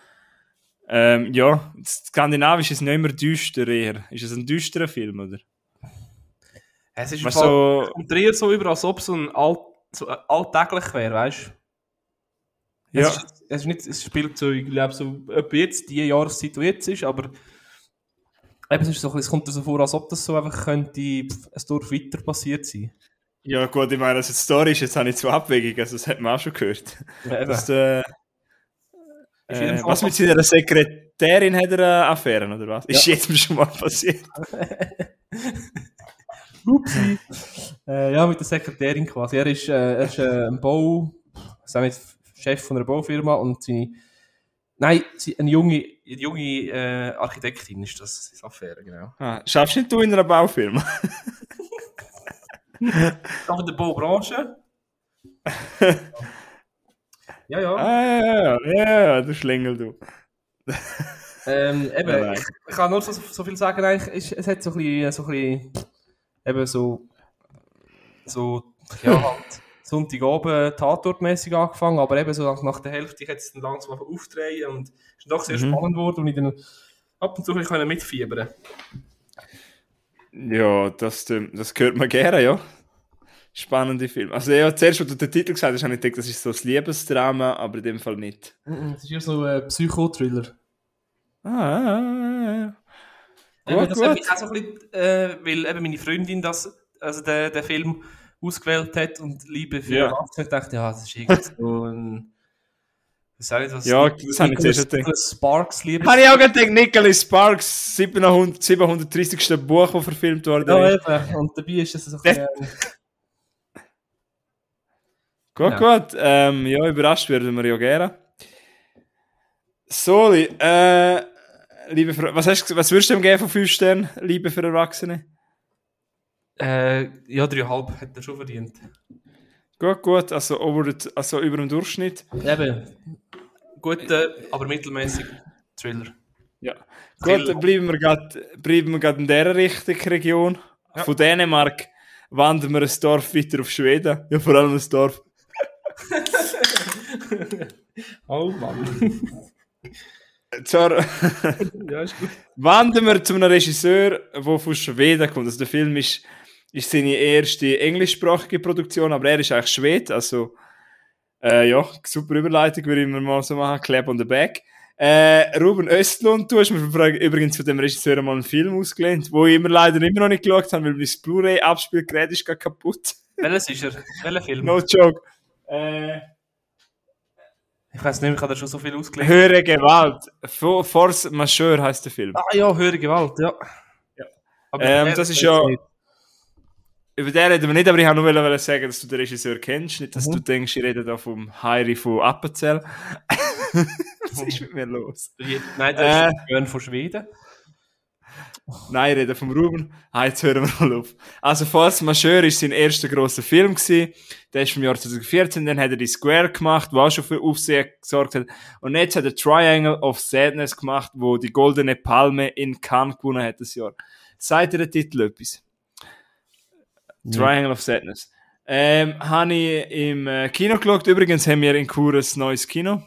Ähm, ja, skandinavisch ist nicht immer düster eher. Ist es ein düsterer Film, oder? Es ist Fall- so, Es kommt dir so über, als ob es so ein alt, so äh, alltäglich wäre, weißt du? ja, Es, ist, es, ist nicht, es spielt so, ich glaube, so etwa jetzt, die Jahreszeit, die jetzt ist, aber eben, es, ist so, es kommt dir so vor, als ob das so einfach könnte ein Dorf weiter passiert sein. ja, gut, ich meine, also die Story ist jetzt auch nicht so abwegig, also das hat man auch schon gehört. Ja. Dass, äh, Ist äh, was mit seiner Sekretärin hat er eine Affäre, oder was? Ist Ja. jetzt mir schon mal passiert. Upsi. äh, ja, mit der Sekretärin quasi. Er ist, äh, er ist äh, ein Bau, nicht, Chef von einer Baufirma und seine, nein, sie, eine junge, eine junge äh, Architektin ist das, das Affäre, genau. Ah, schaffst nicht du in einer Baufirma? Aber in der Baubranche? ja, ja. ah, ja, ja, ja, ja, du Schlingel, du. Ähm, eben, Ja, ich, ich kann nur so, so viel sagen, eigentlich, ist, es hat so ein bisschen, so ein bisschen eben so, so ja, halt Sonntagabend tatortmäßig angefangen, aber eben so nach der Hälfte ich jetzt dann langsam auf aufdrehen und es ist doch sehr Mhm. spannend geworden und ich dann ab und zu ein mitfiebern. Ja, das, das hört man gerne, ja. Spannende Film. Also ja, zuerst, als du den Titel gesagt hast, habe ich gedacht, das ist so ein Liebesdrama, aber in dem Fall nicht. Es ist ja so ein Psychothriller. Ah, ah, ah, Eben, Gut, das hat gut. mich auch so ein bisschen, äh, weil eben meine Freundin das, also den, den Film ausgewählt hat und Liebe für Ja. Ich dachte, ja, das ist irgendwie so ein, was soll ich das? Ja, das habe ich zuerst gedacht. Sparks Liebe. Habe ich auch gedacht, Nicholas Sparks, 700, 730. Buch, das verfilmt worden Ja, eben. Und dabei ist es so ein bisschen, Gut, Ja. gut. Ähm, ja, überrascht werden wir ja gerne. Soli, äh, liebe Frau, was, hast, du- was würdest du ihm geben von 5 Sternen, Liebe für Erwachsene? äh, ja, dreieinhalb hat er schon verdient. Gut, gut, also, over the, also über dem Durchschnitt. Eben, guter, aber mittelmäßig Thriller. Ja. Thriller. Gut, dann bleiben wir gerade bleiben wir gerade in dieser richtigen Region. Ja. Von Dänemark wandern wir ein Dorf weiter auf Schweden. Ja, vor allem ein Dorf. Oh Mann. Zwar ja, ist gut. wandern wir zu einem Regisseur, der von Schweden kommt. Also der Film ist, ist seine erste englischsprachige Produktion, aber er ist eigentlich Schwed, also äh, ja, super Überleitung, würde ich mir mal so machen, Clap on the Back. Äh, Ruben Östlund, du hast mir übrig- übrigens von dem Regisseur mal einen Film ausgelehnt, wo ich immer leider immer noch nicht geschaut habe, weil mein Blu-ray-Abspielgerät ist gerade kaputt. Welches ist er? Welcher Film? no joke. Äh, Ich weiß nicht, ich habe da schon so viel ausgelegt. Höhere Gewalt. For Force Majeure heißt der Film. Ah ja, höhere Gewalt, ja. Ja. Ähm, das ist ja- nicht. Über den reden wir nicht, aber ich wollte nur sagen, dass du den Regisseur kennst. Nicht, dass Mhm. du denkst, ich rede da vom Heiri von Appenzell. Was ist mit mir los? Nein, der Äh. ist von Schweden. Nein, ich rede vom Ruben. Ah, jetzt hören wir mal auf. Also, Force Majeure war sein erster grosser Film. Gewesen. Der ist vom Jahr 2014. Dann hat er die Square gemacht, der auch schon für Aufsehen gesorgt hat. Und jetzt hat er Triangle of Sadness gemacht, wo die Goldene Palme in Cannes gewonnen hat das Jahr. Sagt dir der Titel etwas? Triangle of Sadness. Ähm, habe ich im äh, Kino geschaut. Übrigens haben wir in Chur ein neues Kino,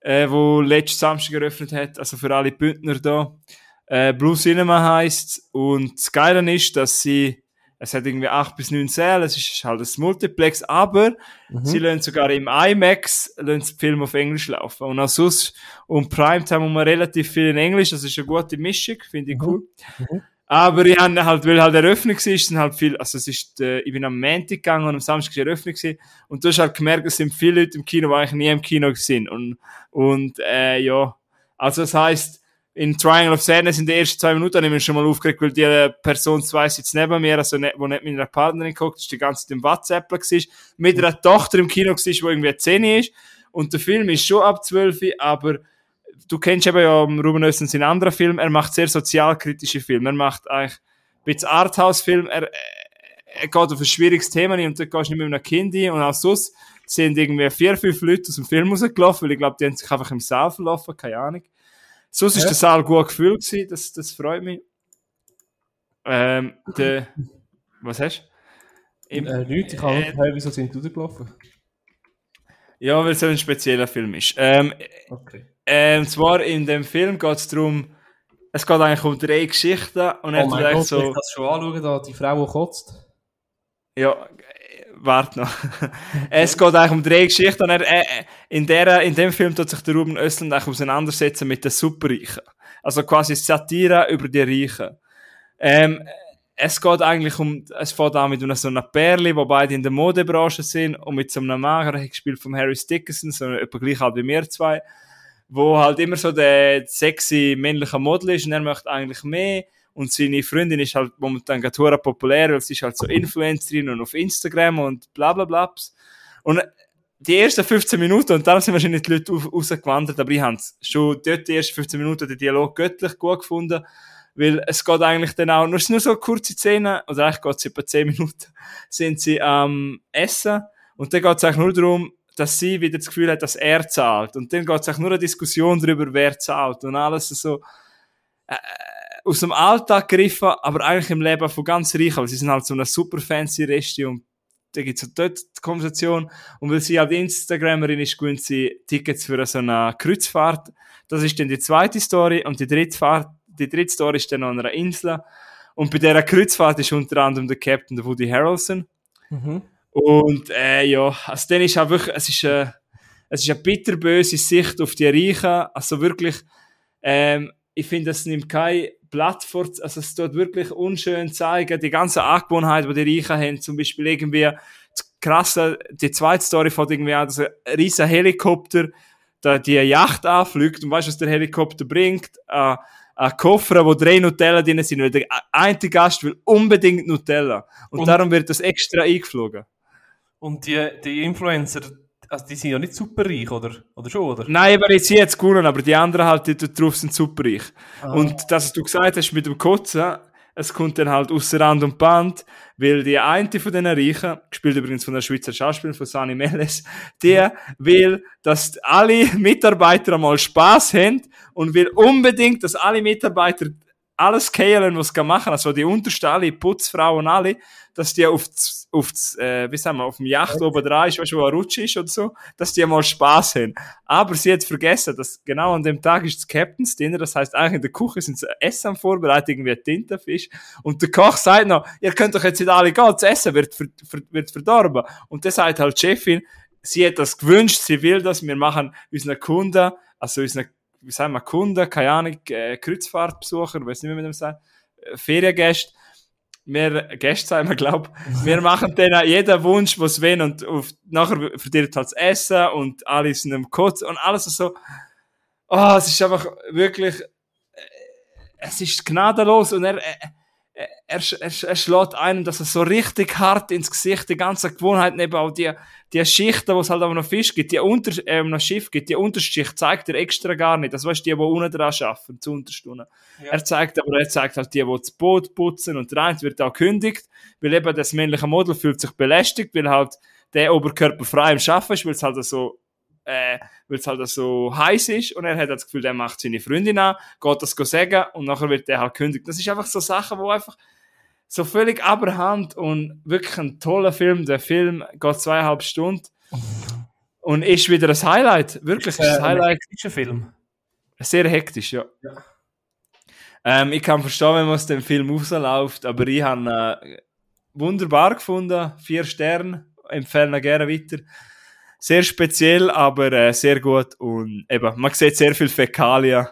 äh, wo letzten Samstag eröffnet hat. Also für alle Bündner da. Äh, Blue Cinema heisst Und das Geile ist, dass sie, es hat irgendwie 8 bis 9 Säle, es ist halt ein Multiplex, aber Mhm. sie lassen sogar im IMAX lassen die Filme auf Englisch laufen. Und auch sonst, um Primetime haben wir relativ viel in Englisch, das ist eine gute Mischung, finde ich Mhm. cool. Mhm. Aber ich habe halt, weil halt Eröffnung war, sind halt viel, also es ist, äh, ich bin am Montag gegangen und am Samstag war Eröffnung gewesen, und du hast halt gemerkt, es sind viele Leute im Kino, die eigentlich nie im Kino sind. Und, und, äh, ja. Also das heisst, in Triangle of Sadness in den ersten zwei Minuten habe ich mich schon mal aufgeregt, weil die äh, Person zwei sitzt neben mir, also ne, wo nicht mit einer Partnerin guckt, ist die ganze Zeit im WhatsApp war, mit einer Tochter im Kino war, die irgendwie 10 ist. Und der Film ist schon ab 12, aber du kennst eben ja Ruben Östlund seinen anderen Film, er macht sehr sozialkritische Filme. Er macht eigentlich ein bisschen Arthouse-Film, er, er geht auf ein schwieriges Thema ein und dort gehst du nicht mit einem Kind hin und auch sonst sind irgendwie vier, fünf Leute aus dem Film rausgelaufen, weil ich glaube, die haben sich einfach im Saal verlaufen, keine Ahnung. Sonst ist Ja. der Saal gut gefüllt gewesen, das, das freut mich. Ähm, der, was hast du? Im- Äh, nichts, ich habe, Äh, wieso sind die rausgelaufen? Ja, weil es so ein spezieller Film ist. Ähm, Okay. Ähm, zwar in dem Film geht es darum, es geht eigentlich um drei Geschichten und er Oh hat mein vielleicht Gott, so, ich das schon anschauen, da die Frau, die kotzt? ja, warte noch. es geht eigentlich um drei Geschichten er, äh, in, der, in dem Film tut sich der Ruben Östlund auseinandersetzen mit den Superreichen. Also quasi Satire über die Reichen. Ähm, es geht eigentlich um, es fängt an mit so einer Perle, wo beide in der Modebranche sind und mit so einem Mager, gespielt von Harry Dickinson, so etwa gleich halt wie wir zwei, wo halt immer so der sexy männliche Model ist und er möchte eigentlich mehr und seine Freundin ist halt momentan gerade populär, weil sie ist halt so Influencerin und auf Instagram und bla bla bla. Und die ersten 15 Minuten, und dann sind wahrscheinlich die Leute rausgewandert, aber ich habe schon dort die ersten 15 Minuten den Dialog göttlich gut gefunden, weil es geht eigentlich dann auch, nur, nur so kurze Szenen, oder eigentlich geht es etwa 10 Minuten, sind sie am Essen und dann geht es eigentlich nur darum, dass sie wieder das Gefühl hat, dass er zahlt. Und dann geht es eigentlich nur eine Diskussion darüber, wer zahlt und alles so äh, aus dem Alltag gegriffen, aber eigentlich im Leben von ganz Reichen, weil sie sind halt so eine super fancy Resti und da gibt es dort die Konversation. Und weil sie halt Instagramerin ist, gewinnt sie Tickets für so eine Kreuzfahrt. Das ist dann die zweite Story. Und die dritte, Fahrt, die dritte Story ist dann an einer Insel. Und bei dieser Kreuzfahrt ist unter anderem der Captain, der Woody Harrelson. Mhm. Und äh, ja, also dann ist auch wirklich, es ist, äh, es ist eine bitterböse Sicht auf die Reichen. Also wirklich, ähm, ich finde, es nimmt kein Blatt vor, also es tut wirklich unschön zeigen, die ganze Angewohnheit, die die Reichen haben, zum Beispiel irgendwie, krasse, die zweite Story von irgendwie an, dass ein riesen Helikopter, da die Yacht anfliegt und weißt du, was der Helikopter bringt? Äh, ein Koffer, wo drei Nutella drin sind, weil der eine Gast will unbedingt Nutella. Und, Und- darum wird das extra eingeflogen. Und die, die Influencer, also die sind ja nicht super reich, oder? Oder schon, oder? Nein, aber jetzt jetzt gewonnen, aber die anderen halt, die dort drauf sind superreich. Ah. Und das, was du gesagt hast mit dem Kotzen, es kommt dann halt aus Rand und Band, weil die eine von diesen Reichen, gespielt übrigens von der Schweizer Schauspielerin, von Sani Meles, die will, dass alle Mitarbeiter einmal Spaß haben und will unbedingt, dass alle Mitarbeiter alles kehlen, was sie machen, also die untersten alle, Putzfrauen alle, dass die auf, auf, äh, wie sagen wir, auf dem Yacht oben dran ist, weißt du, wo ein Rutsch ist oder so, dass die mal Spaß haben. Aber sie hat vergessen, dass genau an dem Tag ist das Captain's Dinner, das heißt eigentlich in der Küche sind sie Essen am vorbereitet, irgendwie ein Tintenfisch. Und der Koch sagt noch, ihr könnt doch jetzt nicht alle gehen, das Essen wird, ver, ver, wird verdorben. Und dann sagt halt die Chefin, sie hat das gewünscht, sie will das, wir machen unseren Kunden, also unseren, wie sagen wir, Kunden, keine Ahnung, äh, Kreuzfahrtbesucher, weiß nicht, wie man dem sagt, äh, Feriengäste, wir Gäste sagen wir, glaub, wir machen denen jeden Wunsch, was wollen und auf, nachher verdient halt das Essen und alle sind im Kotz und alles so. Oh, es ist einfach wirklich, äh, es ist gnadenlos und er, äh, er, er, er, schlägt einem, dass er so richtig hart ins Gesicht, die ganze Gewohnheit, eben auch die, die Schichten, wo es halt auf einem Fisch gibt, die unter, äh, einem Schiff gibt, die Unterschicht zeigt er extra gar nicht. Das weißt du, die, die unten dran arbeiten, zu Unterstunden. Ja. Er zeigt aber, er zeigt halt die, die das Boot putzen und der eine wird auch kündigt, weil eben das männliche Model fühlt sich belästigt, weil halt der Oberkörper frei im Schaffen ist, weil es halt so, äh, weil es halt so heiß ist und er hat das Gefühl, der macht seine Freundin an, geht das sagen und nachher wird der halt kündigt. Das ist einfach so Sachen, wo einfach so völlig aberhand und wirklich ein toller Film. Der Film geht zweieinhalb Stunden und ist wieder ein Highlight, wirklich ein Highlight. Ist ein Film. Sehr hektisch, ja. Ja. Ähm, ich kann verstehen, wenn man aus dem Film rausläuft, aber ich habe äh, wunderbar gefunden. Vier Sterne, empfehlen ihn gerne weiter. Sehr speziell, aber äh, sehr gut und eben, man sieht sehr viel Fäkalien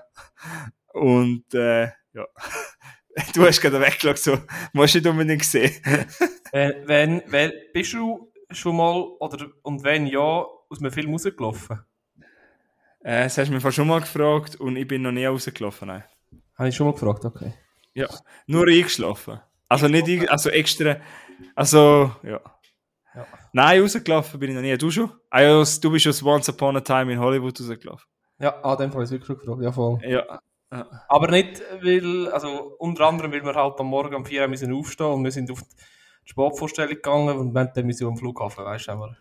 und äh, ja. Du hast gerade weggeschaut, so, musst du nicht unbedingt sehen. Wenn, wenn, wenn, bist du schon mal, oder, und wenn ja, aus einem Film rausgelaufen? Äh, das hast du mich schon mal gefragt und ich bin noch nie rausgelaufen. Nein. Habe ich schon mal gefragt, okay. Ja, nur eingeschlafen. Also nicht, also extra, also, ja. Nein, rausgelaufen bin ich noch nie. Du schon? Ah, ja, du bist aus Once Upon a Time in Hollywood rausgelaufen. Ja, an dem Fall ist wirklich gefragt, ja voll. Ja. Aber nicht, weil, also unter anderem, weil wir halt am Morgen um 4 Uhr müssen aufstehen und wir sind auf die Sportvorstellung gegangen und wir haben dann müssen am Flughafen, weißt du, aber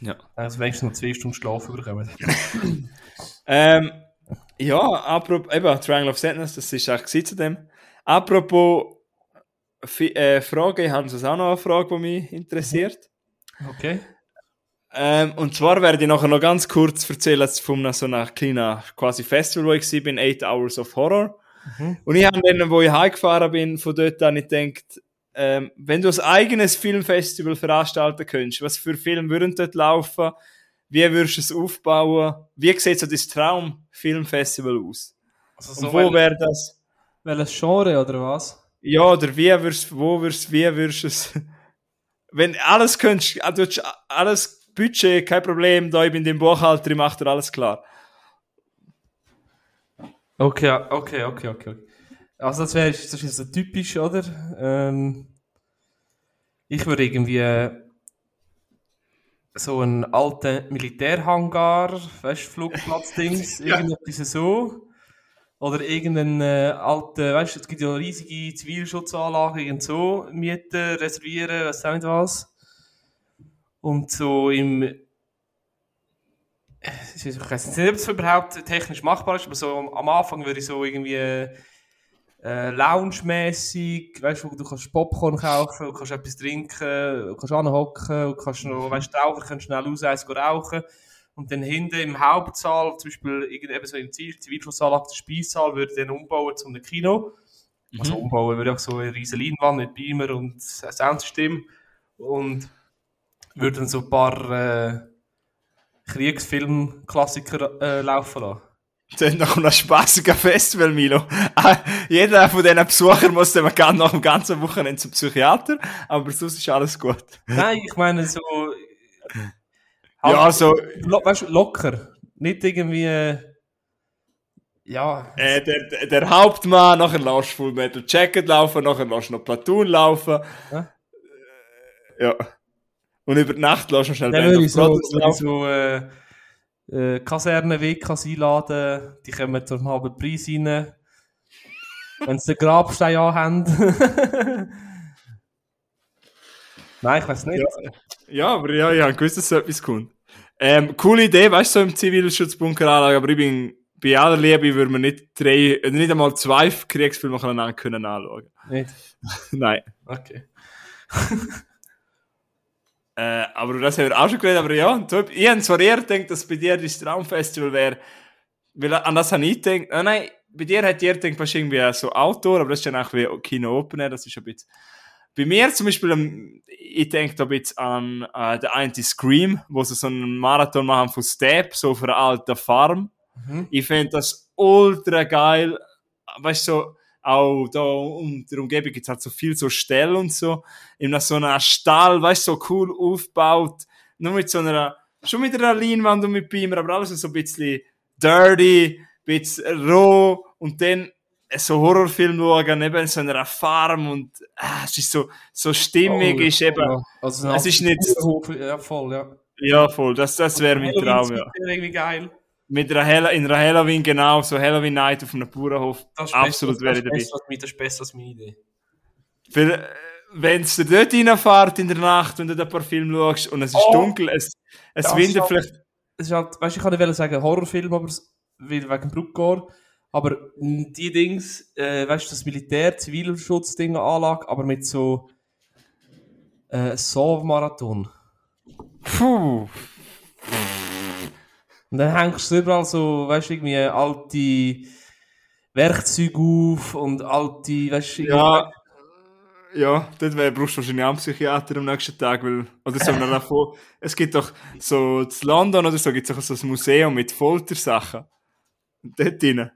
Ja. also wenigstens noch zwei Stunden Schlaf bekommen. Ähm, ja, apropos, eben, Triangle of Sadness, das ist eigentlich zu dem. Apropos Fi- äh, Frage, ich habe sonst auch noch eine Frage, die mich interessiert. Okay. Ähm, und zwar werde ich nachher noch ganz kurz erzählen von so einem kleinen quasi Festival, wo ich war, bin, 8 Hours of Horror. Mhm. Und ich habe dann, wo ich heimgefahren bin, von dort an, ich gedacht, ähm, wenn du ein eigenes Filmfestival veranstalten könntest, was für Filme würden dort laufen? Wie würdest du es aufbauen? Wie sieht so das Traumfilmfestival aus? Also Und wo wäre das? welches Genre oder was? Ja, oder wie würdest wo würdest wie würdest du es? Wenn alles könntest, ah, du hättest alles Budget, kein Problem, da ich bin dein Buchhalter, ich mach dir alles klar. Okay, okay, okay, okay. Also das wäre das ist so typisch, oder? Ähm, ich würde irgendwie äh, so einen alten Militärhangar, weißt du, Flugplatzdings, irgendetwas so. Oder irgendeinen äh, alten, weißt du, es gibt ja riesige Zivilschutzanlagen, irgend so mieten, reservieren, weiß auch nicht was. Und so im ich weiß nicht, ob es überhaupt technisch machbar ist, aber so am- Anfang würde ich so irgendwie äh, äh, lounge-mässig, weißt du, du kannst Popcorn kaufen, du kannst etwas trinken, du kannst anhocken, du kannst noch, weißt du, Raucher kannst schnell raus, eins rauchen. Und dann hinten im Hauptsaal, zum Beispiel eben so im Ziv- Zivilschutzsaal, der Speissaal, würde dann umbauen zu einem Kino. Also umbauen würde auch so eine riesen Leinwand mit Beamer und Soundsystem. Und würde dann so ein paar äh, Kriegsfilm-Klassiker äh, laufen lassen. Das ist noch ein spaßiger Festival, Milo. Ah, Jeder von diesen Besuchern muss dann ganz- nach dem ganzen Wochenende zum Psychiater, aber sonst ist alles gut. Nein, ich meine so. Ja, so, Lo weißt du, locker. Nicht irgendwie. äh, Ja. äh, der, der- Hauptmann, nachher lässt du Full Metal Jacket laufen, nachher lässt du noch Platoon laufen. Ja. Äh, Ja. Und über die Nacht lässt du noch schnell Band of ich so, Brothers laufen. so äh, äh, Kaserne-WKs einladen. Die kommen zum halben Preis rein. Wenn sie den Grabstein anhaben. Nein, ich weiß nicht. Ja. Ja, aber ja, ich habe gewusst, dass so etwas kommt. Ähm, coole Idee, weißt du, so im Zivilschutzbunker anlage, aber ich bin, bei aller Liebe würde man nicht drei, äh, nicht einmal zwei Kriegsfilme nacheinander können anschauen. Nicht. Nein. Okay. Äh, aber das haben wir auch schon geredet, aber ja, ich habe zwar eher gedacht, dass bei dir das Traumfestival wäre, weil an das habe ich gedacht, äh, nein, bei dir hat ihr gedacht, was irgendwie so Outdoor, aber das ist dann auch wie Kino Open Air, das ist ein bisschen, bei mir zum Beispiel, ähm, ich denke da ein bisschen an äh, den einen Scream, wo sie so einen Marathon machen von Step, so auf einer alten Farm. Mhm. Ich finde das ultra geil. Weißt du, so, auch da um der Umgebung gibt es halt so viel so Stellen und so. In so einer Stall, weißt du, so cool aufgebaut. Nur mit so einer, schon mit einer Leinwand und mit Beamer, aber alles so ein bisschen dirty, ein bisschen roh und dann so Horrorfilm schauen, neben in so einer Farm und ah, es ist so, so stimmig, Oh, ist eben, ja. Also, es ist nicht- Ja, voll, ja. ja voll, das, das wäre mein Traum, ja. Irgendwie geil. Mit einer Hall in einer Halloween, genau, so Halloween Night auf einem Bauernhof. Absolut wäre ich dabei. Das ist besser als meine Idee. Wenn es dort reinfährt in der Nacht, wenn du da ein paar Filme schaust und es ist Oh. dunkel, es, es windet ist vielleicht. Es ist halt, weißt, ich kann nicht sagen Horrorfilm, aber es- wegen Bruckgor. Aber die Dings, äh, weißt du, das Militär, Zivilschutzding Anlage, aber mit so äh, Saw-Marathon. Puh. Und dann hängst du überall so, weißt du, irgendwie alte Werkzeuge auf und alte, weißt du, Ja. Ja, dort wär, brauchst du wahrscheinlich auch einen Psychiater am nächsten Tag, weil, oder so davon, es gibt doch so, in London oder so, gibt es auch so ein Museum mit Foltersachen. Und dort drin.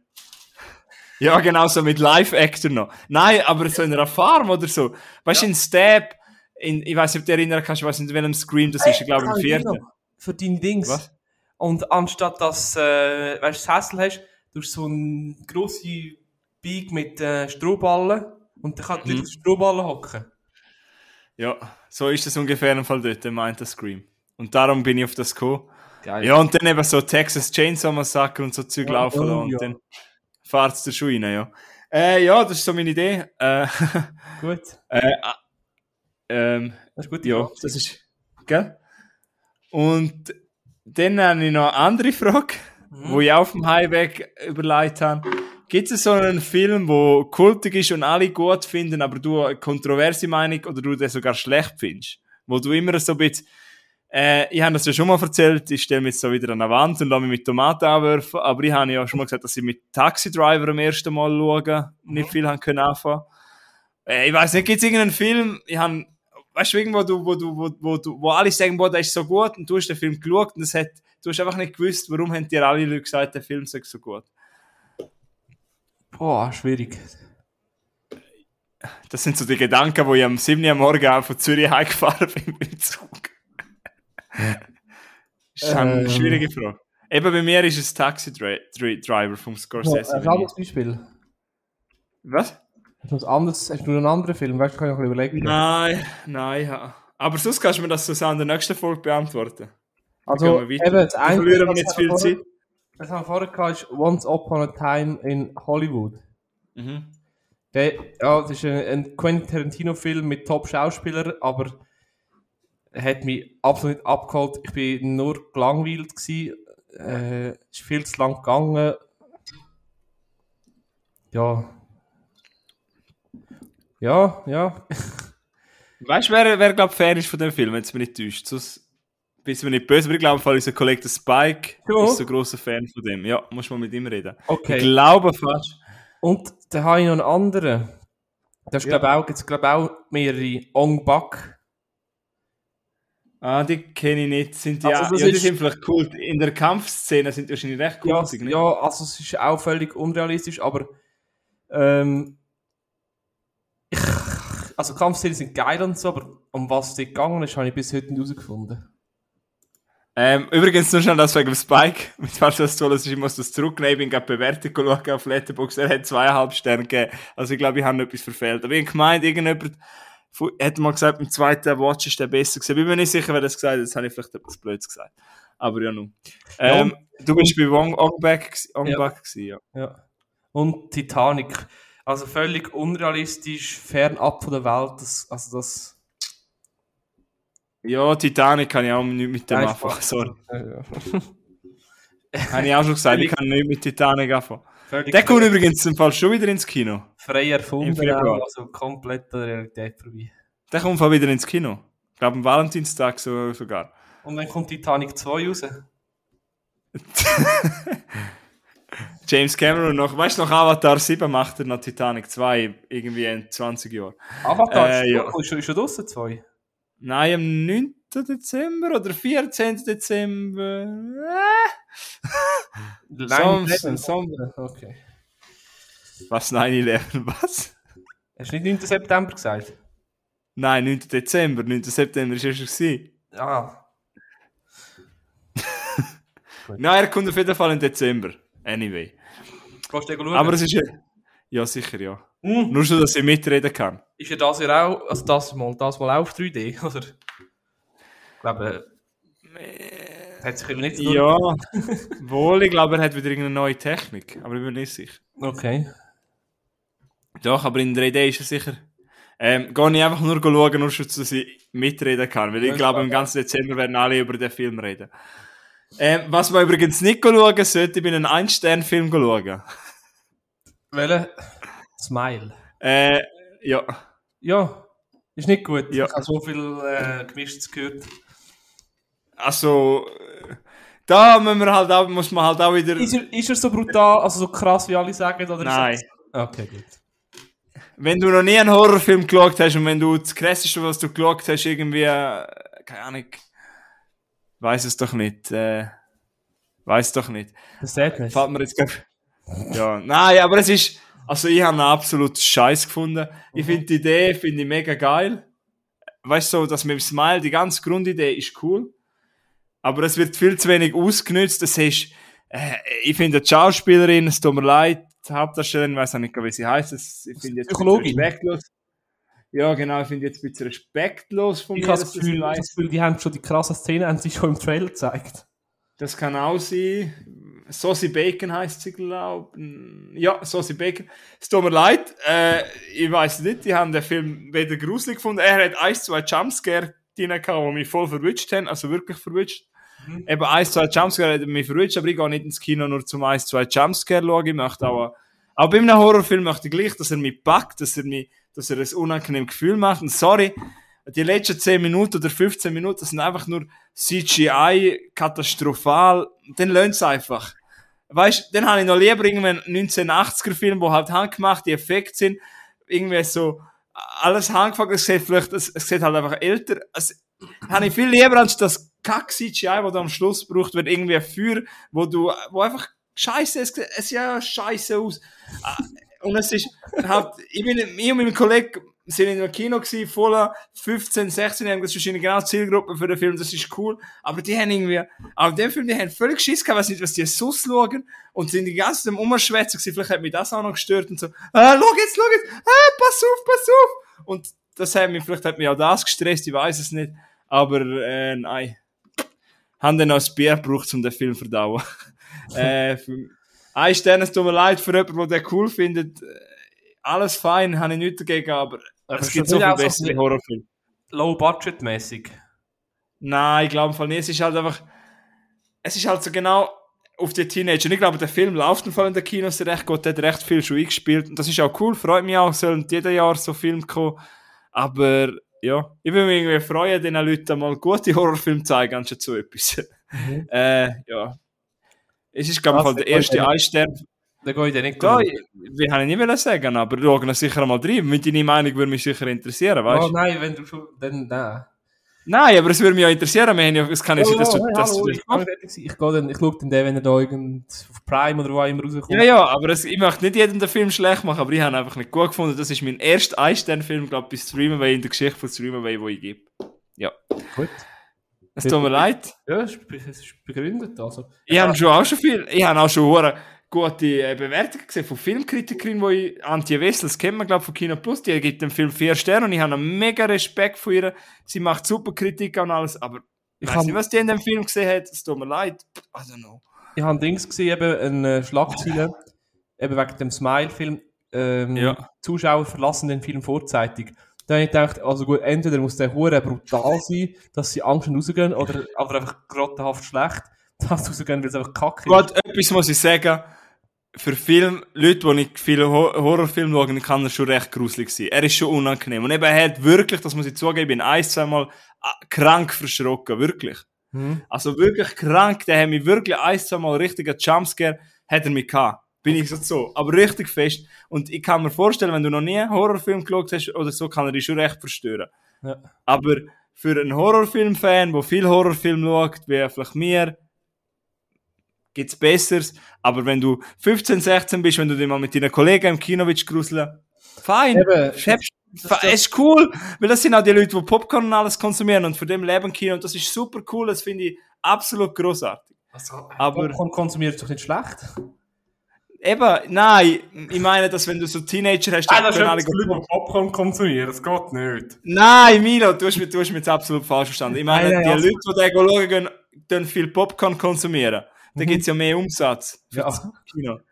Ja, genau, so mit Live-Actor noch. Nein, aber so in einer Farm oder so. Weißt du, in Stab, in, ich weiß nicht, ob du dich erinnern kannst, ich weiß nicht, in welchem Scream das ist, ich glaube, im vierten. Für deine Dings. Was? Und anstatt dass, äh, weißt du, das Hässel hast, du hast so einen grossen Bike mit äh, Strohballen und dann kann die Mhm. Leute auf Strohballen hocken. Ja, so ist es ungefähr im Fall dort, meint der Scream. Und darum bin ich auf das gekommen. Geil. Ja, und dann eben so Texas Chainsaw Massacre und so Zeug Ja, laufen oh, und ja. dann fährt es da schon rein, ja. Äh, ja, das ist so meine Idee. Äh, Gut. äh, ähm, Das ist gut. ja, das ist, gell? Und dann habe ich noch eine andere Frage, Mhm. wo ich auf dem Highway überlegt habe. Gibt es so einen Film, wo kultig ist und alle gut finden, aber du eine kontroverse Meinung oder du den sogar schlecht findest? Wo du immer so ein bisschen, äh, ich habe das ja schon mal erzählt, ich stelle mich jetzt so wieder an eine Wand und lasse mich mit Tomaten anwerfen, aber ich habe ja schon mal gesagt, dass ich mit Taxi Driver am ersten Mal schauen, nicht viel haben können anfangen. Äh, ich weiß nicht, gibt es irgendeinen Film, ich habe, weißt du, irgendwo, du, wo, du, wo, wo, du, wo alle sagen, boah, der ist so gut und du hast den Film geschaut und hat, du hast einfach nicht gewusst, warum haben dir alle Leute gesagt, der Film sei so gut. Boah, schwierig. Das sind so die Gedanken, wo ich am 7. Uhr morgen von Zürich heimgefahren bin mit dem Zug. Das ist eine Ähm. schwierige Frage. Eben bei mir ist es Taxi Dri Dri Driver vom Ja, Scorsese. ein anderes Beispiel. Was? Hast du, anderes, hast du einen anderen Film? Weißt du, kann ich noch überlegen. Nein, nein. Ja. Aber sonst kannst du mir das so in der nächsten Folge beantworten. Also, eben, das eine, verlieren wir zu viel vorher- Zeit. Was wir vorher gehabt ist Once Upon a Time in Hollywood. Mhm. Der, ja, das ist ein, ein Quentin Tarantino-Film mit Top-Schauspielern, aber er hat mich absolut nicht abgeholt. Ich bin nur gelangweilt gewesen. Äh, ist viel zu lang gegangen. Ja, Ja, ja. Weißt du, wer, wer glaube Fan ist von dem Film, wenn es mich nicht täuscht? Sonst bist du mir nicht böse, aber ich glaube, vor allem unser Kollege Spike Ja. ist so ein grosser Fan von dem. Ja, muss mal mit ihm reden. Okay. Ich glaube fast. Und dann habe ich noch einen anderen. Das ist, Ja. glaube ich, auch, gibt's, auch mehrere Ong Bak. Ah, die kenne ich nicht. Sind die, Also ja, die ist- sind vielleicht cool. In der Kampfszene sind die wahrscheinlich recht cool. Ja, ja, also es ist auch völlig unrealistisch, aber ähm, ich, also Kampfszenen sind geil und so, aber um was es gegangen ist, habe ich bis heute nicht herausgefunden. Ähm, übrigens nur schnell das wegen dem Spike. Mit falls das toll ist, ich muss das zurücknehmen. Ich bin gerade Bewertung schauen auf Letterboxd. Er hat zweieinhalb Sterne gegeben. Also ich glaube, ich habe etwas verfehlt. Aber ich habe gemeint, irgendjemand fu- hat mal gesagt, beim zweiten Watch ist der besser gewesen. Bin mir nicht sicher, wer das gesagt hat. Jetzt habe ich vielleicht etwas Blödes gesagt. Aber ja, nun. Ähm, du bist bei Wong Ongbak Ong Ja. Ja. Ja. Und Titanic. Also völlig unrealistisch, fernab von der Welt. Das, also das. Ja, Titanic kann ich auch nicht mit dem Nein, anfangen. Sorry. Ja. Habe ich auch schon gesagt, ich kann nicht mit Titanic anfangen. Völlig Der kommt übrigens im Fall schon wieder ins Kino. frei erfunden, auch, also komplett der Realität vorbei. Der kommt mal wieder ins Kino. Ich glaube, am Valentinstag so, sogar. Und dann kommt Titanic 2 raus. James Cameron noch, weißt du, noch Avatar 7 macht er noch Titanic 2 irgendwie in 20 Jahren. Avatar Äh, ist, ja. ist, schon, draussen 2. Nein, am 9. Dezember oder 14. Dezember. Äh. Som- 9/11. Som- Okay. Was 9-11? Was? Hast du nicht 9. September gesagt? Nein, 9. Dezember. 9. September ist ja schon gewesen. Ja. Nein, er kommt auf jeden Fall im Dezember. Anyway. Kannst du schauen? Aber es ist ja. Ja, sicher, ja. Hm. Nur schon, dass ich mitreden kann. Ist ja das ja auch, also das mal, das mal auch auf 3D, oder? Ich glaube, äh, hat sich eben nicht so... Ja, wohl, ich glaube, er hat wieder irgendeine neue Technik. Aber ich bin nicht sicher. Okay. Doch, aber in 3D ist er sicher. Ähm, gehe ich einfach nur schauen, nur schon, dass ich mitreden kann. Weil ich Ja, glaube, im ganzen Dezember werden alle über den Film reden. Ähm, was man übrigens nicht schauen sollte, ich bin einen Ein-Stern-Film schauen. Welche? Smile. Äh, ja. Ja, ist nicht gut. Ja. Ich habe so viel äh, Gemischtes gehört. Also, äh, da müssen wir halt auch, muss man halt auch wieder. Ist er, ist er so brutal, also so krass, wie alle sagen? Oder Nein. Er, okay, gut. Wenn du noch nie einen Horrorfilm geschaut hast und wenn du das krasseste, was du geschaut hast, irgendwie, äh, keine Ahnung, weiß es doch nicht, äh, weiß doch nicht. Das man. Fällt mir jetzt grad- Ja, nein, aber es ist, also ich habe einen absolut Scheiß gefunden. Ich finde die Idee, finde ich mega geil. Weißt du, so, dass mit dem Smile, die ganze Grundidee ist cool. Aber es wird viel zu wenig ausgenutzt. Das ist, äh, ich finde die Schauspielerin, es tut mir leid, die Hauptdarstellerin, ich weiß auch nicht, wie sie heißt. Ich finde jetzt respektlos. Ja, genau, ich finde jetzt ein bisschen respektlos von Ich mir, habe das Gefühl, weiss. das Gefühl, die haben schon die krassen Szenen haben sie schon im Trailer gezeigt. Das kann auch sein. Saucy Bacon heißt sie, glaube Ja, Saucy Bacon. Es tut mir leid, äh, ich weiß nicht, die haben den Film weder gruselig gefunden. Er hat ein, zwei Jumpscare drin gehabt, die mich voll verwünscht haben, also wirklich verwünscht. Mhm. Eben ein, zwei Jumpscare hat mich verwünscht, aber ich gehe nicht ins Kino nur zum ein, zwei Jumpscare schauen. Ich möchte auch, auch bei einem Horrorfilm möchte ich gleich, dass er mich packt, dass er mich, dass er ein unangenehmes Gefühl macht. Und sorry, die letzten 10 Minuten oder 15 Minuten das sind einfach nur CGI, katastrophal. Dann löhnt es einfach. Weißt dann habe ich noch lieber irgendeinen 1980er-Film, wo halt handgemachte Effekte sind. Irgendwie so, alles handgemacht, es sieht vielleicht, es, es sieht halt einfach älter. Es, habe ich viel lieber als das Kack-CGI, du am Schluss braucht, wenn irgendwie ein Feuer, wo du, wo einfach scheiße, es, es sieht ja scheiße aus. Ah, Und es ist halt, ich bin, ich und mein Kollege sind in einem Kino gewesen, voller 15, 16 Jahre, das ist wahrscheinlich genau die Zielgruppe für den Film, das ist cool. Aber die haben irgendwie, aber in dem Film, die haben völlig Schiss gehabt, weiß nicht, was die so schauen und sind die ganze Zeit Umschwätzen vielleicht hat mich das auch noch gestört und so, ah, schau jetzt, schau jetzt, ah, pass auf, pass auf. Und das hat mich, vielleicht hat mich auch das gestresst, ich weiß es nicht, aber, äh, nein. Haben dann noch ein Bier gebraucht, um den Film zu verdauen. äh, für, ein Stern, es tut mir leid für jemanden, der den cool findet. Äh, Alles fein, habe ich nichts dagegen, aber, Aber es gibt so viel auch so bessere Horrorfilme. Low-Budget-mäßig. Nein, ich glaube im Fall nicht. Es ist halt einfach, es ist halt so genau, auf die Teenager. Und ich glaube, der Film läuft vor in den Kinos recht gut, der hat recht viel schon eingespielt. Und das ist auch cool, freut mich auch, sollen jedes Jahr so Filme kommen. Aber ja, ich würde mich irgendwie freuen, den Leuten mal gute Horrorfilme zeigen, anstatt so etwas. Mhm. äh, ja. Es ist, glaube ich, der erste Einstern. Da gehe ich dann nicht da, Wir haben nicht wollen sagen, aber schauen sicher mal rein. Mit deiner Meinung würde mich sicher interessieren, weißt du? Oh nein, wenn du schon, dann, nein. Nein, aber es würde mich ja interessieren, wir haben ja, es kann ja sein, dass du hey, das hallo, ich, ich, ich, dann, ich schaue dann den, wenn er da irgend auf Prime oder wo immer rauskommt. Ja, ja, aber es, ich möchte nicht jedem den Film schlecht machen, aber ich habe ihn einfach nicht gut gefunden. Das ist mein erster Einstern-Film, glaube ich, bei Streamaway in der Geschichte von Streamaway, wo ich gebe. Ja. Gut. Es tut mir leid. Ja, es ist begründet. Also. Ich habe schon auch schon viel, ich habe auch schon gute äh, Bewertungen gesehen von Filmkritikerin, wo ich, Antje Wessels kennt man, glaube von Kino Plus, die gibt dem Film vier Sterne und ich habe einen mega Respekt vor ihr. Sie macht super Kritik und alles, aber ich weiß nicht, was die in dem Film gesehen hat, es tut mir leid. I don't know. Ich habe Dings gesehen, eben eine Schlagzeile, eben wegen dem Smile-Film. Ähm, ja. Zuschauer verlassen den Film vorzeitig. Da habe ich gedacht, also gut, entweder muss der Hure brutal sein, dass sie Angst rausgehen, oder, oder einfach grottenhaft schlecht, dass rausgehen, weil es einfach kacke ist. Gut, etwas muss ich sagen für Film, Leute, die nicht viele Horrorfilme schauen, kann er schon recht gruselig sein. Er ist schon unangenehm. Und eben, er hat wirklich, das muss ich zugeben, ich bin ein, zwei Mal ah, krank verschrocken, wirklich. Hm. Also wirklich krank, der hat mich wirklich ein, zwei Mal richtiger Jumpscare, hat er mich gehabt. Bin ich so, so. Aber richtig fest. Und ich kann mir vorstellen, wenn du noch nie einen Horrorfilm geschaut hast oder so, kann er dich schon recht verstören. Ja. Aber für einen Horrorfilm-Fan, der viel Horrorfilm schaut, wie vielleicht mir, gibt's Besseres. Aber wenn du 15, 16 bist, wenn du dich mal mit deinen Kollegen im Kino willst gruseln, fein. Eben, es ist cool, weil das sind auch die Leute, die Popcorn und alles konsumieren und für dem leben Kino und das ist super cool, das finde ich absolut großartig. Also, aber Popcorn konsumiert doch nicht schlecht. Eben, nein, ich meine, dass wenn du so Teenager hast, dann können alle Leute Popcorn konsumieren, das geht nicht. Nein, Milo, du hast mich, du hast mich jetzt absolut falsch verstanden. Ich meine, nein, nein, die also Leute, die da schauen gehen, dann viel Popcorn konsumieren. Da mhm. gibt es ja mehr Umsatz ja. Kino.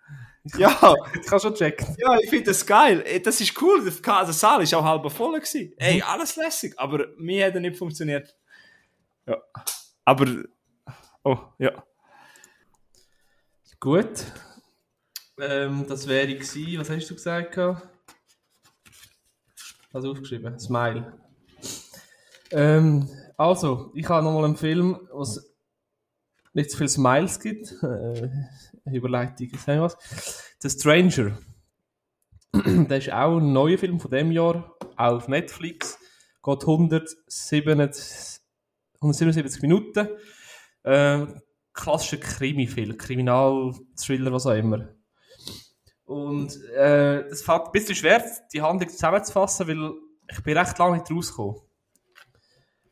Ja, ich kann schon checken. Ja, ich finde das geil. Das ist cool. Der Saal ist auch halb voll gewesen. Ey, mhm. alles lässig. Aber mir hat er nicht funktioniert. Ja. Aber, oh, ja. Gut. Ähm, das wäre gewesen. Was hast du gesagt? Also aufgeschrieben. Smile. Ähm, also, ich habe nochmal einen Film, was nicht so viele Smiles gibt. Äh, Überleitung, sagen wir was. The Stranger. das ist auch ein neuer Film von dem Jahr, auch auf Netflix. Geht 177, 177 Minuten. Äh, klassischer Krimi-Film, Kriminal-Thriller, was auch immer. Und äh, es fällt ein bisschen schwer, die Handlung zusammenzufassen, weil ich bin recht lange nicht rausgekommen.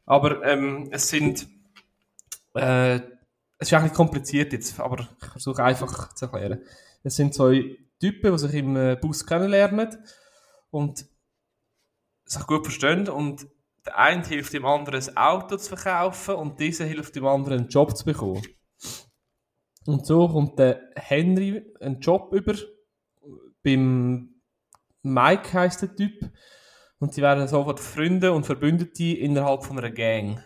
Aber ähm, es sind äh, es ist eigentlich kompliziert jetzt, aber ich versuche einfach zu erklären. Es sind zwei Typen, die sich im äh, Bus kennenlernen und sich gut verstehen und der eine hilft dem anderen ein Auto zu verkaufen und dieser hilft dem anderen einen Job zu bekommen. Und so kommt der Henry einen Job über beim Mike heißt der Typ und sie werden sofort Freunde und Verbündete innerhalb von einer Gang.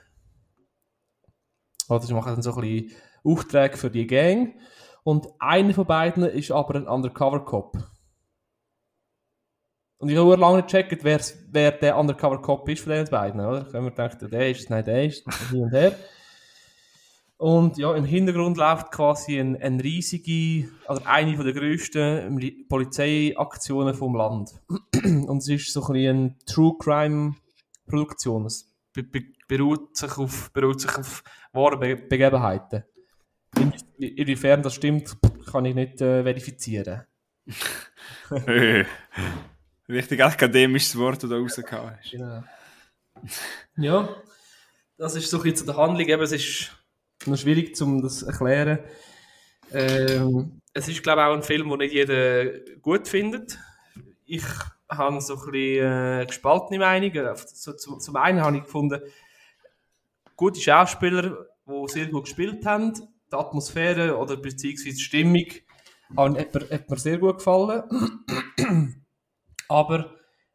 Oder sie machen dann so ein bisschen Aufträge für die Gang. Und einer von beiden ist aber ein Undercover-Cop. Und ich habe lange gecheckt, wer, wer der Undercover-Cop ist von den beiden, oder? Habe mir gedacht, der ist, nein, der ist, hin und her. Und ja, im Hintergrund läuft quasi ein, ein riesige, also eine von der grössten Polizeiaktionen vom Land. Und es ist so ein bisschen eine True Crime Produktion. Es beruht sich auf, beruht sich auf wahren Be Begebenheiten. In, inwiefern das stimmt, kann ich nicht äh, verifizieren. Richtig akademisches Wort, das du rausgehauen hast. Genau. Ja, das ist so ein bisschen der Handlung. Eben, es ist noch schwierig, um das zu erklären. Ähm, es ist, glaube ich, auch ein Film, den nicht jeder gut findet. Ich habe so ein bisschen äh, gespaltene Meinungen. So, zum, zum einen habe ich gefunden, gute Schauspieler, die sehr gut gespielt haben. Die Atmosphäre oder beziehungsweise die Stimmung hat, hat mir sehr gut gefallen. Aber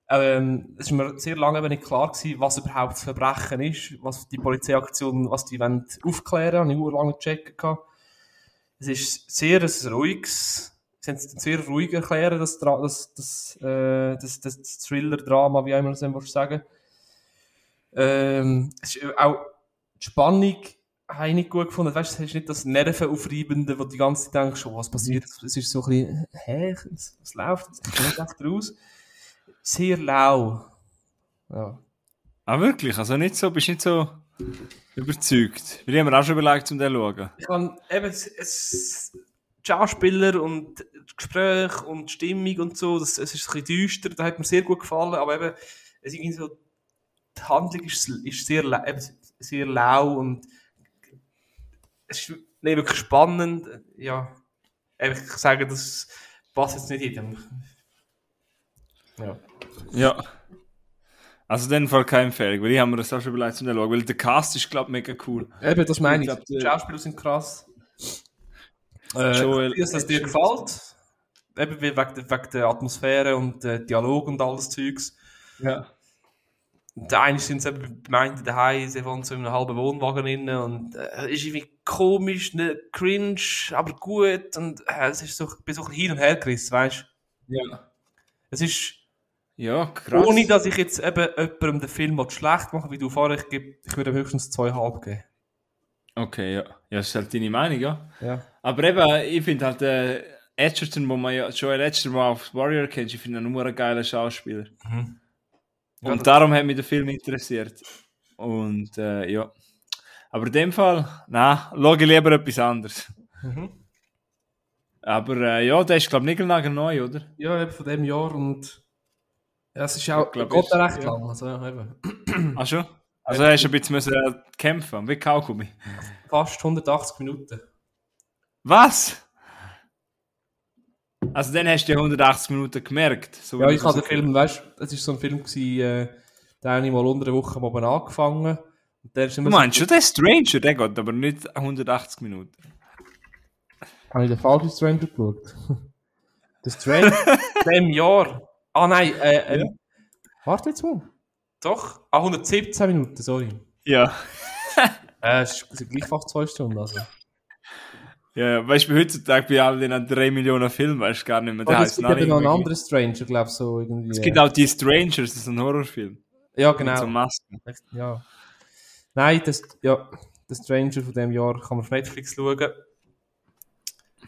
ähm, es war mir sehr lange nicht klar gewesen, was überhaupt das Verbrechen ist, was die Polizeiaktion, was die wollen aufklären, habe ich auch lange gecheckt. es ist sehr ein ruhiges, sie haben es sehr ruhig erklären, das, das, das, äh, das, das, Thriller-Drama, wie immer man sagen ähm, es ist auch die Spannung habe ich nicht gut gefunden. Weißt, du, es ist nicht das Nervenaufreibende, wo du die ganze Zeit denkst, oh, was passiert? Es ist so ein bisschen, hä, was, was läuft? Ich komme nicht raus. Sehr lau. Ja. Ah, wirklich? Also nicht so, bist nicht so überzeugt? Wir haben mir auch schon überlegt, um den zu schauen. Ich kann eben, es, es, die Schauspieler und das Gespräch und die Stimmung und so, das, es ist ein bisschen düster, das hat mir sehr gut gefallen, aber eben, es ist irgendwie so, die Handlung ist, ist sehr, la- eben, sehr lau und es ist nicht wirklich spannend, ja. Ich sage, das passt jetzt nicht jedem. Ja. Ja. Also in dem Fall keine Empfehlung, weil ich habe mir das auch schon überlegt, zu schauen, weil der Cast ist, glaube ich, mega cool. Eben, das meine ich. Ich glaub, die Schauspieler sind krass. Äh, Joel dass das dir gefällt. Eben wie wegen, der- wegen der Atmosphäre und äh, Dialog und alles Zeugs. Ja. Der eine sind eben gemeint, daheim, sie wohnen so in einem halben Wohnwagen drin und äh, ist irgendwie komisch, ne, cringe, aber gut und äh, es ist so, ich bin so ein bisschen hin und her gerissen, weißt du? Ja. Es ist, Ja, krass. ohne dass ich jetzt eben jemandem den Film schlecht machen wie du vorher, ich, ich würde höchstens zweieinhalb geben. Okay, ja. Ja, das ist halt deine Meinung, ja. Ja. Aber eben, ich finde halt, äh, Edgerton, wo man ja, Joel Edgerton, der auf Warrior kennt, ich finde ihn nur ein geiler Schauspieler. Mhm. Und darum hat mich der Film interessiert. Und, äh, ja. Aber in dem Fall, na, schaue ich lieber etwas anderes. Mhm. Aber, äh, ja, der ist, glaube ich, nicht neu, oder? Ja, eben von dem Jahr und ja, es ist auch, Ich glaub, geht ist- recht ja. lang, also eben. Ach schon? Also, er hast ein bisschen müssen, äh, kämpfen, wie Kaugummi. Fast 180 Minuten. Was? Also, dann hast du die 180 Minuten gemerkt. So Ja, ich habe den das- Film, weißt du, es ist so ein Film gewesen, äh, den habe ich mal unter einer Woche am Abend angefangen. Und der ist Du meinst schon, der Stranger, der geht aber nicht 180 Minuten. Habe ich den falschen Stranger geschaut? Der Stranger dem Jahr. Ah nein, äh, ähm, warte jetzt mal. Doch, ah, 117 Minuten, sorry. Ja. Äh, es sind gleich fast zwei Stunden, also. Ja, weißt du, heutzutage bei all den 3 Millionen Filmen weißt du gar nicht mehr. Der es heisst gibt noch eben noch einen anderen Stranger, glaube ich, so irgendwie. Es gibt auch die Strangers, das ist ein Horrorfilm. ja, Mit so genau. Masken. Ja. Nein, das, ja, der Stranger von dem Jahr kann man auf Netflix schauen.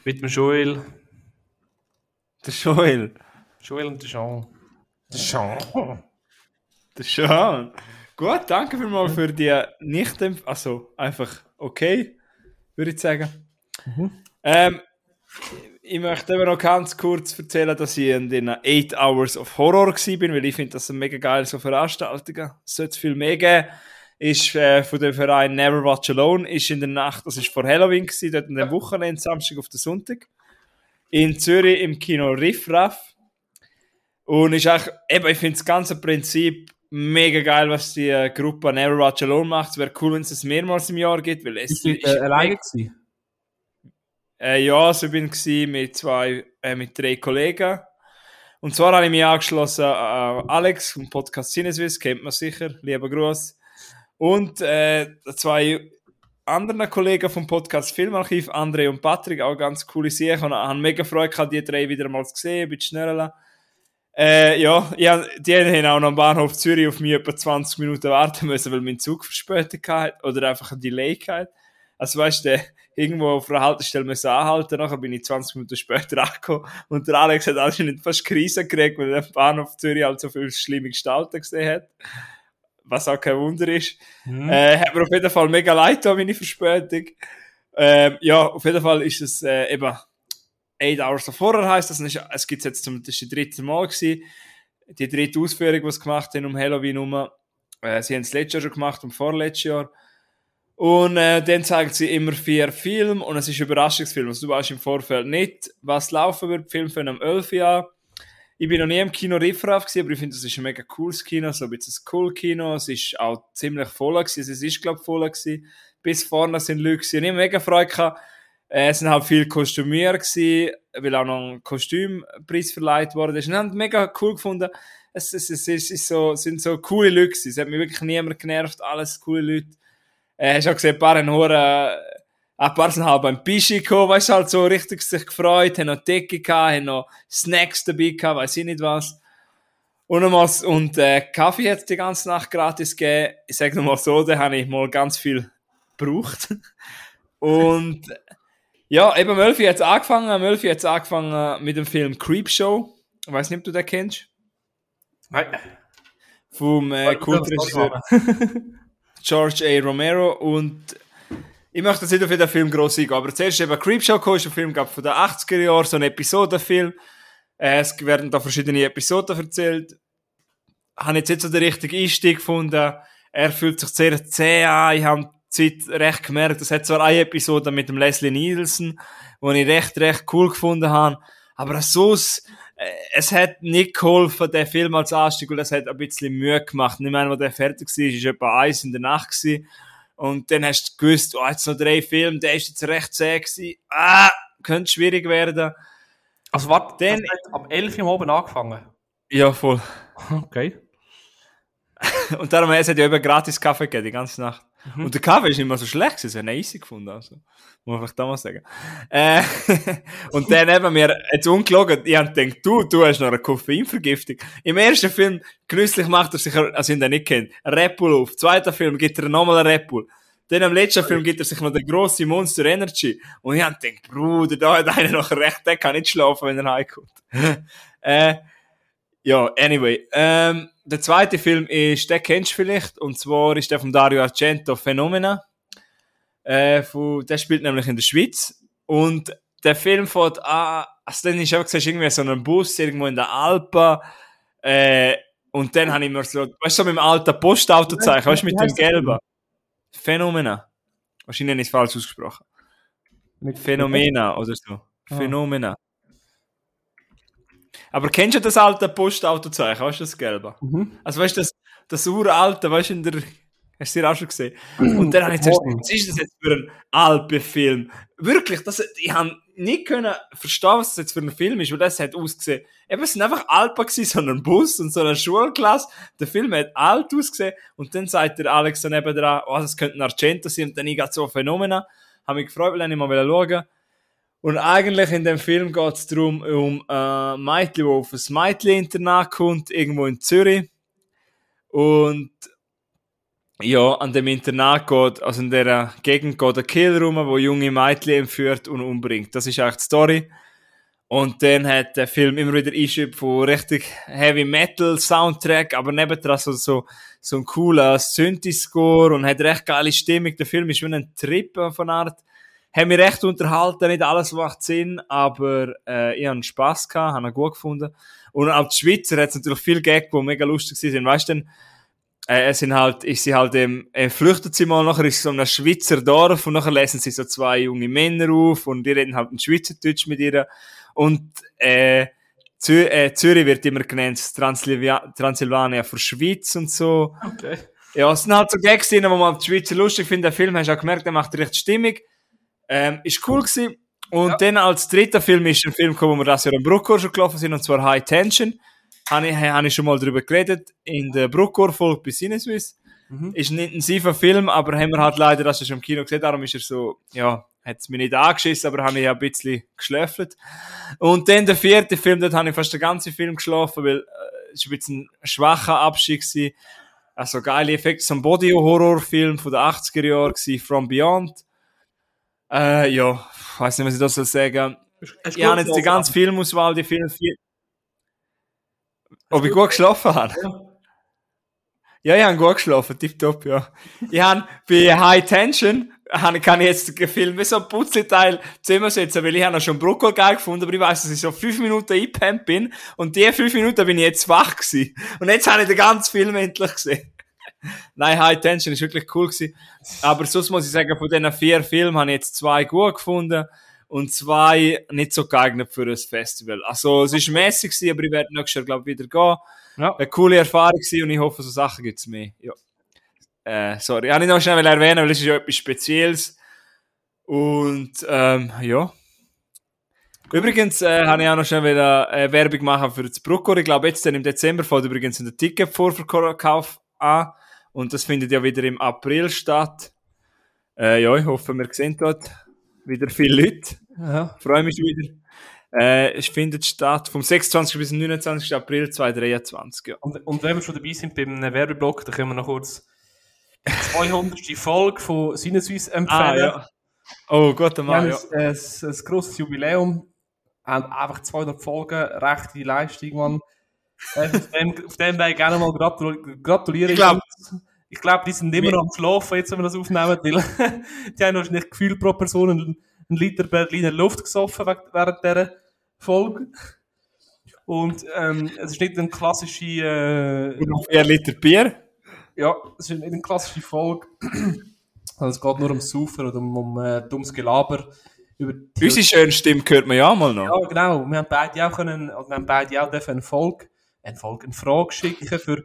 Mit dem Joel. Der Joel. Joel und der Jean. Der Jean. Der Sean. Gut, danke vielmals für die nicht, also einfach okay, würde ich sagen. Ähm, ich möchte aber noch ganz kurz erzählen, dass ich in den 8 Hours of Horror war, weil ich finde, das sind mega geile so Veranstaltungen. Es sollte viel mehr geben. Ist äh, von dem Verein Never Watch Alone, ist in der Nacht, das ist vor Halloween gewesen, dort in dem Wochenende, Samstag auf den Sonntag. In Zürich im Kino Riff Raff. Und ist auch, eben, ich finde das ganze Prinzip mega geil, was die äh, Gruppe Never Watch Alone macht. Es wäre cool, wenn es es mehrmals im Jahr gibt, weil es Bist du äh, alleine gewesen? Äh, ja, also ich bin mit zwei, äh, mit drei Kollegen. Und zwar habe ich mich angeschlossen an Alex vom Podcast Cineswiss, kennt man sicher, lieber Gruß. Und äh, zwei anderen Kollegen vom Podcast Filmarchiv, André und Patrick, auch ganz coole Sachen. Und haben mega Freude gehabt, die drei wieder mal zu sehen, ein bisschen schneller. Äh, ja, ja, die haben auch noch am Bahnhof Zürich auf mich etwa 20 Minuten warten müssen, weil mein Zug verspätet hat oder einfach ein Delay hatte. Also weißt du, irgendwo auf einer Haltestelle müssen anhalten, nachher bin ich 20 Minuten später angekommen und der Alex hat anscheinend fast Krise gekriegt, weil der Bahnhof Zürich halt so viele schlimme Gestalten gesehen hat. Was auch kein Wunder ist. Mhm. Äh, hat mir auf jeden Fall mega leid getan, meine Verspätung. Ähm, ja, auf jeden Fall ist es äh, eben 8 Hours of Horror heisst das. Ist- Es gibt jetzt zum, das dritte Mal gewesen. Die dritte Ausführung, die sie gemacht haben um Halloween herum. Äh, sie haben es letztes Jahr schon gemacht und vorletztes Jahr. Und äh, dann zeigen sie immer vier Filme und es ist ein Überraschungsfilm. Also du weißt im Vorfeld nicht, was laufen wird. Filme fangen am 11 Uhr an. Ich bin noch nie im Kino Riffraff gewesen, aber ich finde, das ist ein mega cooles Kino, so ein bisschen ein cool Kino. Es ist auch ziemlich voll gewesen. Es ist, glaube ich, voll gewesen. Bis vorne sind Leute gewesen. Und ich mega Freude gehabt. Äh, es sind halt viel Kostümier gewesen, weil auch noch ein Kostümpreis verleiht worden ist. Und ich habe mega cool gefunden. Es, es, es, es ist so, es sind so coole Leute gewesen. Es hat mich wirklich niemand genervt. Alles coole Leute. Äh, hast auch gesehen, ein paar haben hure- ein paar sind halt beim Pischi gekommen, weißt du, halt so richtig sich gefreut, haben noch Decke gehabt, haben noch Snacks dabei gehabt, weiß ich nicht was. Und, nochmal, und äh, Kaffee hat die ganze Nacht gratis gegeben. Ich sage nochmal so, da habe ich mal ganz viel gebraucht. und ja, eben Mölfi hat angefangen. Mölfi hat angefangen mit dem Film Creepshow. Ich weiß nicht, ob du den kennst. Nein. Vom äh, Kultregisseur George A. Romero. Und ich möchte jetzt nicht auf den Film gross eingehen, aber zuerst eben Creepshow gekommen, ist ein Film gab von den 80er Jahren, so ein Episodenfilm. Äh, es werden da verschiedene Episoden erzählt. Habe jetzt nicht so den richtigen Einstieg gefunden. Er fühlt sich sehr zäh an. Ich habe Zeit recht gemerkt, es hat zwar eine Episode mit dem Leslie Nielsen, wo ich recht, recht cool gefunden habe, aber so, äh, es hat nicht geholfen, der Film als Anstieg, und es hat ein bisschen Mühe gemacht. Ich meine, wo der fertig war, ist etwa eins in der Nacht gewesen. Und dann hast du gewusst, oh, jetzt noch drei Filme, der ist jetzt recht zäh gewesen. Ah, könnte schwierig werden. Also warte, dann hat ab 11 Uhr oben angefangen? Ja, voll. Okay. Und darum, es hat ja eben gratis Kaffee gegeben, die ganze Nacht. Mhm. Und der Kaffee ist nicht mehr so schlecht, es ist easy gefunden, also. Muss ich da mal sagen. Äh, und dann eben mir jetzt ungelogen, ich hab gedacht, du, du hast noch eine Koffeinvergiftung. Im ersten Film, genüsslich macht er sich, also ihn nicht kennt, Red Bull auf. Zweiter Film gibt er nochmal einen Red. Dann im letzten Film gibt er sich noch den grossen Monster Energy. Und ich hab gedacht, Bruder, da hat einer noch recht, der kann nicht schlafen, wenn er heimkommt. äh, ja, anyway. Ähm, der zweite Film ist, den kennst du vielleicht, und zwar ist der von Dario Argento, Phenomena. Äh, von, der spielt nämlich in der Schweiz. Und der Film fährt an, also dann ist auch gesagt, irgendwie so ein Bus irgendwo in der Alpen, äh, und dann habe ich mir so, weißt du, so mit dem alten Postautozeichen, weißt du, mit dem gelben. Phänomena. Wahrscheinlich nicht falsch ausgesprochen. Mit Phänomena oder so. Ah. Phänomena. Aber kennst du das alte Postautozeichen? Weißt du das gelbe? Mhm. Also weißt du, das, das uralte, weißt du, in der. Hast du dir auch schon gesehen? Und dann habe ich zuerst was ist das jetzt für ein Alpenfilm? Wirklich, das, ich habe nicht können verstehen, was das jetzt für ein Film ist, weil das hat ausgesehen. Eben, es sind einfach Alpen gewesen, so ein Bus und so eine Schulklasse. Der Film hat alt ausgesehen und dann sagt der Alex dann eben dran, oh, das könnte ein Argento sein und dann ich so Phänomena. Habe mich gefreut, weil ich mal schauen und eigentlich in dem Film geht es darum, um äh, Mädchen, die auf ein Mädchen-Internat kommt, irgendwo in Zürich. Und ja, an dem Internat geht, also in der Gegend geht ein Killer rum, der junge Mädchen entführt und umbringt. Das ist eigentlich die Story. Und dann hat der Film immer wieder Einschub von richtig Heavy Metal Soundtrack, aber nebendran so, so, so ein cooler Synthi-Score und hat recht geile Stimmung. Der Film ist wie ein Trip von Art haben mich recht unterhalten, nicht alles macht Sinn, aber äh, ich habe Spass gehabt, habe ihn gut gefunden. Und auch die Schweizer hat es natürlich viel Gag, die mega lustig sind. Weißt du, äh, es sind halt, ist sie halt, ähm, äh, flüchtet sie mal, nachher ist so ein Schweizer Dorf und nachher lesen sie so zwei junge Männer auf und die reden halt ein Schweizerdeutsch mit ihr. Und, äh, Zü äh, Zürich wird immer genannt Transsilvania, Transsilvania für Schweiz und so. Okay. Ja, es sind halt so Gags drin, wo man die Schweizer lustig findet. Der Film, hast du auch gemerkt, der macht recht stimmig. Ähm, ist cool gewesen. Und ja. dann als dritter Film ist ein Film gekommen, wo wir das Jahr im Bruckor schon gelaufen sind, und zwar High Tension. Habe ich, habe ich schon mal darüber geredet, in der Bruckor-Folge bei Cineswiss. Mhm. Ist ein intensiver Film, aber haben wir halt leider das schon im Kino gesehen, darum ist er so, ja, hat es mich nicht angeschissen, aber habe ich ja ein bisschen geschläfelt. Und dann der vierte Film, dort habe ich fast den ganzen Film geschlafen, weil äh, es war ein bisschen ein schwacher Abschied gewesen. Also geile Effekte, so ein Body-Horror-Film von den 80er Jahren From Beyond äh, ja, ich weiß nicht, was ich da soll sagen. Hast ich habe jetzt die ganze Filmauswahl, die vielen vier. Ob ich gut geschlafen habe? Ja, ich habe gut geschlafen, tipptopp, ja. Ich habe bei High Tension, kann ich jetzt den Film wie so ein Putzteil zusammensetzen, weil ich habe schon Brokkoli geil gefunden, aber ich weiß, dass ich so fünf Minuten eingepennt bin und die fünf Minuten bin ich jetzt wach gewesen. Und jetzt habe ich den ganzen Film endlich gesehen. Nein, High Tension ist wirklich cool gewesen. Aber sonst muss ich sagen, von diesen vier Filmen habe ich jetzt zwei gut gefunden und zwei nicht so geeignet für ein Festival. Also, es war mäßig gewesen, aber ich werde nächstes Jahr, glaube ich, wieder gehen. Ja. Eine coole Erfahrung gewesen und ich hoffe, so Sachen gibt es mehr. Ja. Äh, sorry, ich habe nicht noch schnell erwähnen, weil es ist ja etwas Spezielles. Und, ähm, ja. Übrigens äh, habe ich auch noch schnell wieder äh, Werbung machen für das Bruckor. Ich glaube, jetzt dann im Dezember fällt übrigens der Ticketvorverkauf an. Und das findet ja wieder im April statt. Äh, ja, ich hoffe, wir sehen dort Wieder viele Leute. Ja. Freue mich wieder. Äh, es findet statt vom 26. bis zum 29. April 2023. Ja. Und, und wenn wir schon dabei sind beim Werbeblock, dann können wir noch kurz die 200. Folge von Sinneswiss empfehlen. Oh Gott, der Wir haben Mann, ja. ein, ein, ein grosses Jubiläum. Haben einfach 200 Folgen, rechte Leistung, Mann. Äh, auf, dem, Weg gerne mal gratul gratulieren. Ich glaub- ich glaube, die sind immer noch am Schlafen, jetzt, wenn wir das aufnehmen, weil die haben wahrscheinlich gefühlt pro Person einen, einen Liter Berliner Luft gesoffen während dieser Folge. Und ähm, es ist nicht eine klassische, äh, Und noch 4 Liter Bier. ja, es ist nicht eine klassische Folge. Also es geht nur ums Saufen oder um, um äh, dummes Gelaber. Über Unsere schöne Stimme hört man ja mal noch. Ja, genau. Wir haben beide auch können, oder wir haben beide auch eine Folge, eine Folge, eine Frage schicken für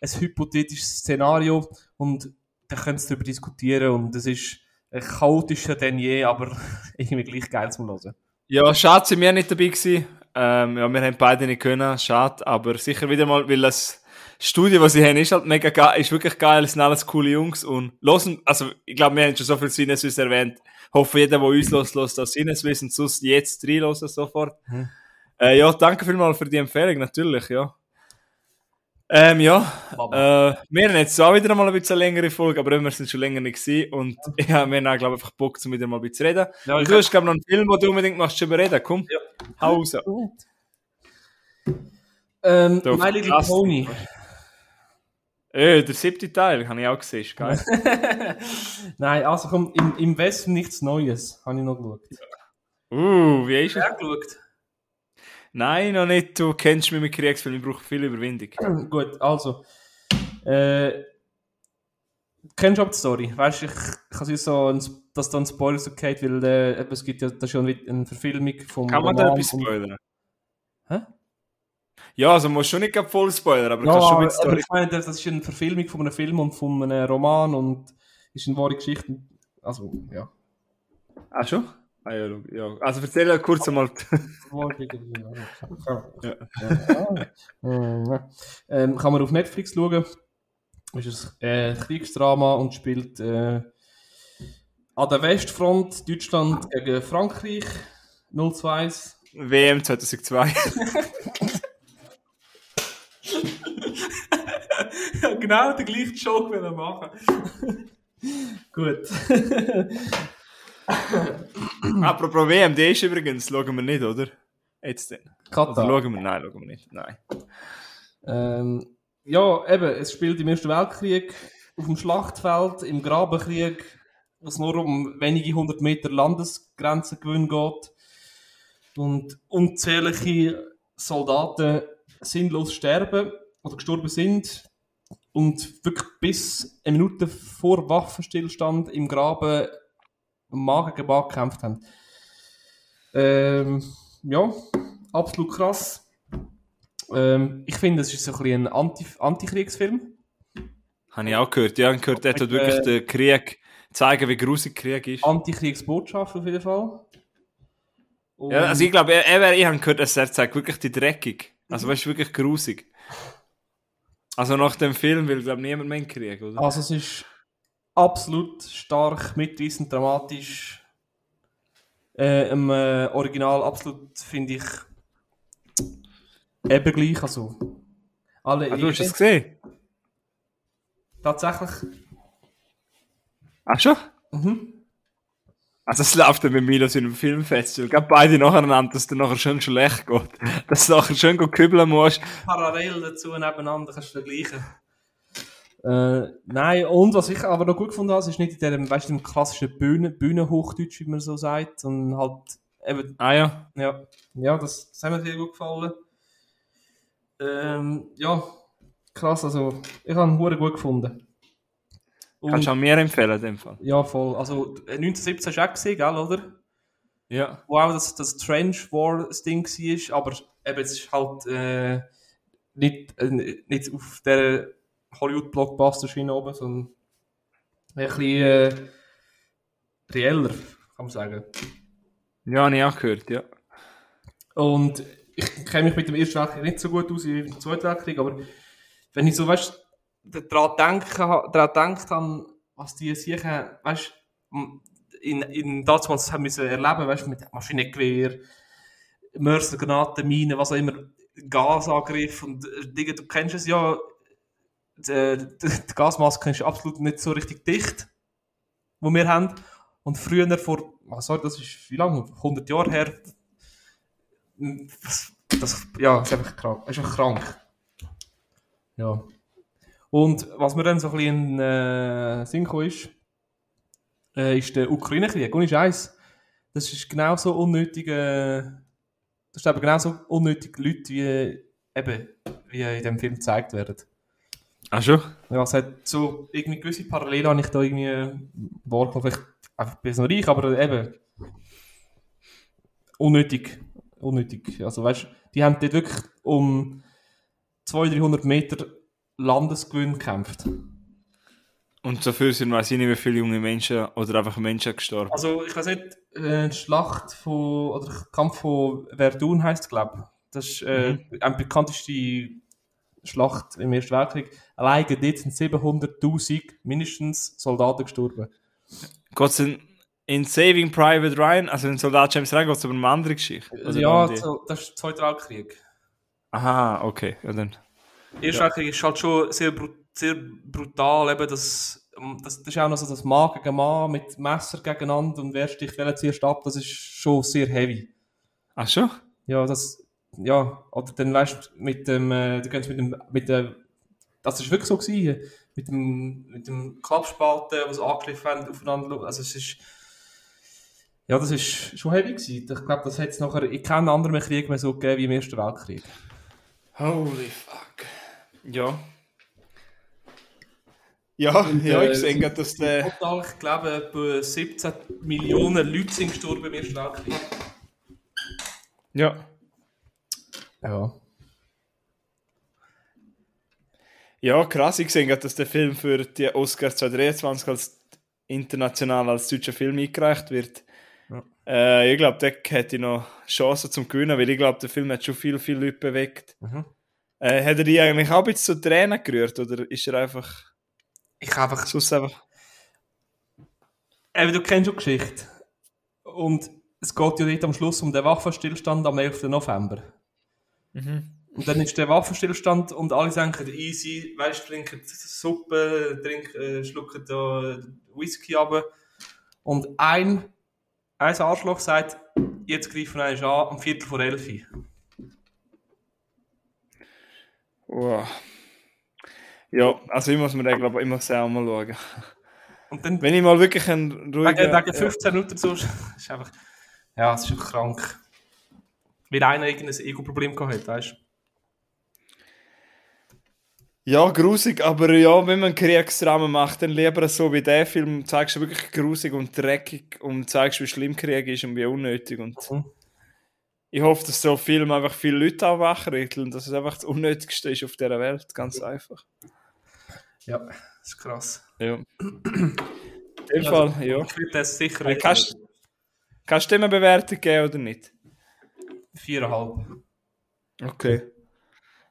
ein hypothetisches Szenario und da können sie darüber diskutieren und es ist äh, chaotischer denn je, aber irgendwie gleich geil zum Hören. Ja, schade, sind wir nicht dabei gewesen. Ähm, ja, wir haben beide nicht können, schade, aber sicher wieder mal, weil das Studio, was sie haben, ist halt mega geil, ist wirklich geil, es sind alles coole Jungs und losen, also ich glaube, wir haben schon so viel Sinneswiss erwähnt. Hoffe, jeder, der uns los, los das Sinneswiss und sonst jetzt reinlosen sofort. Mhm. Äh, ja, danke vielmals für die Empfehlung, natürlich, ja. Ähm, ja, äh, wir haben jetzt auch wieder mal ein bisschen längere Folge, aber wir sind schon länger nicht gewesen und ja, wir haben auch, glaube ich, einfach Bock, um wieder mal ein bisschen zu reden. Ja, du hast, glaube ich, noch einen Film, den du unbedingt machst, schon reden. Komm, Ja. hau raus. Ähm, Darf My Little. Pony. Äh, der siebte Teil, habe ich auch gesehen, ist geil. Nein, also komm, im, im Westen nichts Neues, habe ich noch geschaut. uh, wie ist er? Ja, geschaut. Nein, noch nicht. Du kennst mich mit Kriegsfilm, ich brauche viel Überwindung. Gut, also. Äh, kennst du auch die Story? Weißt du, ich, ich kann so, ein, dass da ein Spoiler so geht, weil äh, es gibt ja das ist ja eine, Verfilmung vom Kann man da etwas spoilern? Hä? Ja, also musst schon nicht voll spoilern, aber du Ja, kannst schon aber, mit aber Story. ich meine, das ist eine Verfilmung von einem Film und von einem Roman und ist eine wahre Geschichte. Also, ja. Ah, schon? Ah, ja. Also erzähl ja kurz einmal. Ja. ähm, kann man auf Netflix schauen. Ist ein äh, Kriegsdrama und spielt äh, an der Westfront Deutschland gegen Frankreich 0-2. WM 2002. ja, genau den gleichen Joke will er machen. Gut. Apropos WM, die ist übrigens, schauen wir nicht, oder? Jetzt denn. Oder Katar. schauen wir? Nein, schauen wir nicht. Nein. Ähm, ja, eben, es spielt im Ersten Weltkrieg auf dem Schlachtfeld, im Grabenkrieg, wo es nur um wenige hundert Meter Landesgrenzengewinn geht und unzählige Soldaten sinnlos sterben oder gestorben sind und wirklich bis eine Minute vor Waffenstillstand im Graben Magen gegen Magen gekämpft haben. Ähm, ja, absolut krass. Ähm, ich finde, es ist so ein, bisschen ein Anti Antikriegsfilm. Habe ich auch gehört. Ja, ich habe gehört, der tut wirklich den Krieg zeigen, wie grusig Krieg ist. Antikriegsbotschaft auf jeden Fall. Und Ja, also ich glaube, er, er, ich habe gehört, dass er zeigt wirklich die dreckig. Also weißt du, wirklich grusig. Also nach dem Film will, glaube ich, niemand mehr in Krieg, oder? also es ist absolut stark, mitreißend, dramatisch. Äh, Im äh, Original absolut, finde ich, eben gleich. Also, alle Ah, du hast es gesehen? Tatsächlich. Ach schon? Mhm. Also es läuft dann mit Milos in einem Filmfestival. Gab beide nacheinander, dass es dir nachher schön schlecht geht. Dass du nachher schön gut kübeln musst. Parallel dazu nebeneinander kannst du vergleichen. Äh, nein, und was ich aber noch gut gefunden habe, ist nicht in dem, weißt dem klassischen Bühnen, Bühnenhochdeutsch, wie man so sagt, sondern halt eben Ah ja. Ja, ja das, das hat mir sehr gut gefallen. Ähm, ja, krass, also ich habe ihn hure gut gefunden. Und, Kannst du auch mir empfehlen, in dem Fall. ja, voll. Also äh, 1917 hast du auch gesehen, gell, oder? Ja. Wo auch das, das Trench War das Ding war, aber eben, es ist halt äh, nicht, äh, nicht auf der Hollywood-Blockbuster-Schiene oben, sondern ein bisschen äh, reeller, kann man sagen. Ja, habe ich auch gehört, ja. Und ich kenne mich mit dem Ersten Weltkrieg nicht so gut aus wie mit dem Zweiten Weltkrieg, aber wenn ich so, weißt daran denke, daran denkt habe, was die sicher, weißt in, in damals haben müssen erleben, weißt du, mit Maschinengewehr, Mörsergranaten, Minen, was auch immer, Gasangriff und äh, Dinge, du kennst es ja, die, die, die Gasmaske ist absolut nicht so richtig dicht, wo wir haben. Und früher, vor, oh, sorry, das ist wie lange? 100 Jahre her, das, das ja, ist einfach krank. Ist einfach krank. Ja. Und was mir dann so ein bisschen in äh, Sinn ist, äh, ist der Ukraine-Krieg. Ohne Scheiß. Das ist genauso unnötig, äh, das ist eben genauso unnötig Leute, wie, eben, wie in dem Film gezeigt werden. Ach schon? Ja, es hat so irgendwie gewisse Parallelen, habe ich da irgendwie wahrgenommen. Vielleicht einfach ein bisschen reich, aber eben unnötig. Unnötig. Also weißt die haben dort wirklich um 200, 300 Meter Landesgewinn gekämpft. Und dafür sind weiß ich nicht, wie viele junge Menschen oder einfach Menschen gestorben. Also ich weiß nicht, äh, die Schlacht von, oder Kampf von Verdun heisst glaube ich. Das ist äh, Mhm. eine bekannteste Schlacht im Ersten Weltkrieg. Alleine dort sind 700'000 mindestens Soldaten gestorben. Geht's in, in Saving Private Ryan, also in Soldat James Ryan, geht es aber um eine andere Geschichte? Oder ja, das ist der Zweite Weltkrieg. Aha, okay. Ja, dann. Erste Weltkrieg ist halt schon sehr, sehr brutal. Eben das, das, das ist auch noch so das Mann gegen Mann mit Messer gegeneinander und wer sticht welchen zuerst ab. Das ist schon sehr heavy. Ach schon? Ja, das, ja, oder dann weißt du, mit dem, äh, mit dem, mit der, das ist wirklich so gewesen, mit dem, mit dem Klappspalten, was angegriffen haben, aufeinander, also es ist, ja, das ist schon heavy gewesen. Ich glaube, das hat es nachher in keinem anderen Krieg mehr so gegeben wie im Ersten Weltkrieg. Holy fuck. Ja. Ja, ja, äh, ich sehe gerade, dass der. Total, ich glaube, etwa 17 Millionen Leute sind gestorben im Ersten Weltkrieg. Ja. Ja. Ja, krass. Ich sehe gerade, dass der Film für die Oscars 2023 als international als deutscher Film eingereicht wird. Ja. Äh, ich glaube, der hätte noch Chancen zum Gewinnen, weil ich glaube, der Film hat schon viel, viele Leute bewegt. Mhm. Äh, hat er die eigentlich auch ein bisschen zu Tränen gerührt oder ist er einfach Ich habe einfach sonst einfach. Eben, du kennst schon die Geschichte. Und es geht ja dort am Schluss um den Waffenstillstand am 11. November. Mhm. Und dann ist der Waffenstillstand und alle denken, easy, weißt du, trinken Suppe, trinken, äh, schlucken da Whisky ab. Und ein, ein Arschloch sagt, jetzt greifen wir an, am Viertel vor elf. Wow. Ja, also ich muss mir den, glaube ich, immer selber mal schauen. Und dann Wenn ich mal wirklich einen ruhigen... wegen, wegen 15 Minuten so, ist einfach, ja, es ist einfach krank. Weil einer irgendein Ego-Problem gehabt hat, weißt du. Ja, grusig, aber ja, wenn man einen Kriegsdrama macht, dann lieber so wie der Film, zeigst du wirklich grusig und dreckig und zeigst, wie schlimm Krieg ist und wie unnötig. Und Mhm. ich hoffe, dass so Film einfach viele Leute auch wachrütteln und dass es einfach das Unnötigste ist auf dieser Welt, ganz einfach. Ja, das ist krass. Ja. In dem Fall, ja. Ich würde das sicher kannst- Kannst du dem eine Bewertung geben oder nicht? Viereinhalb. Okay.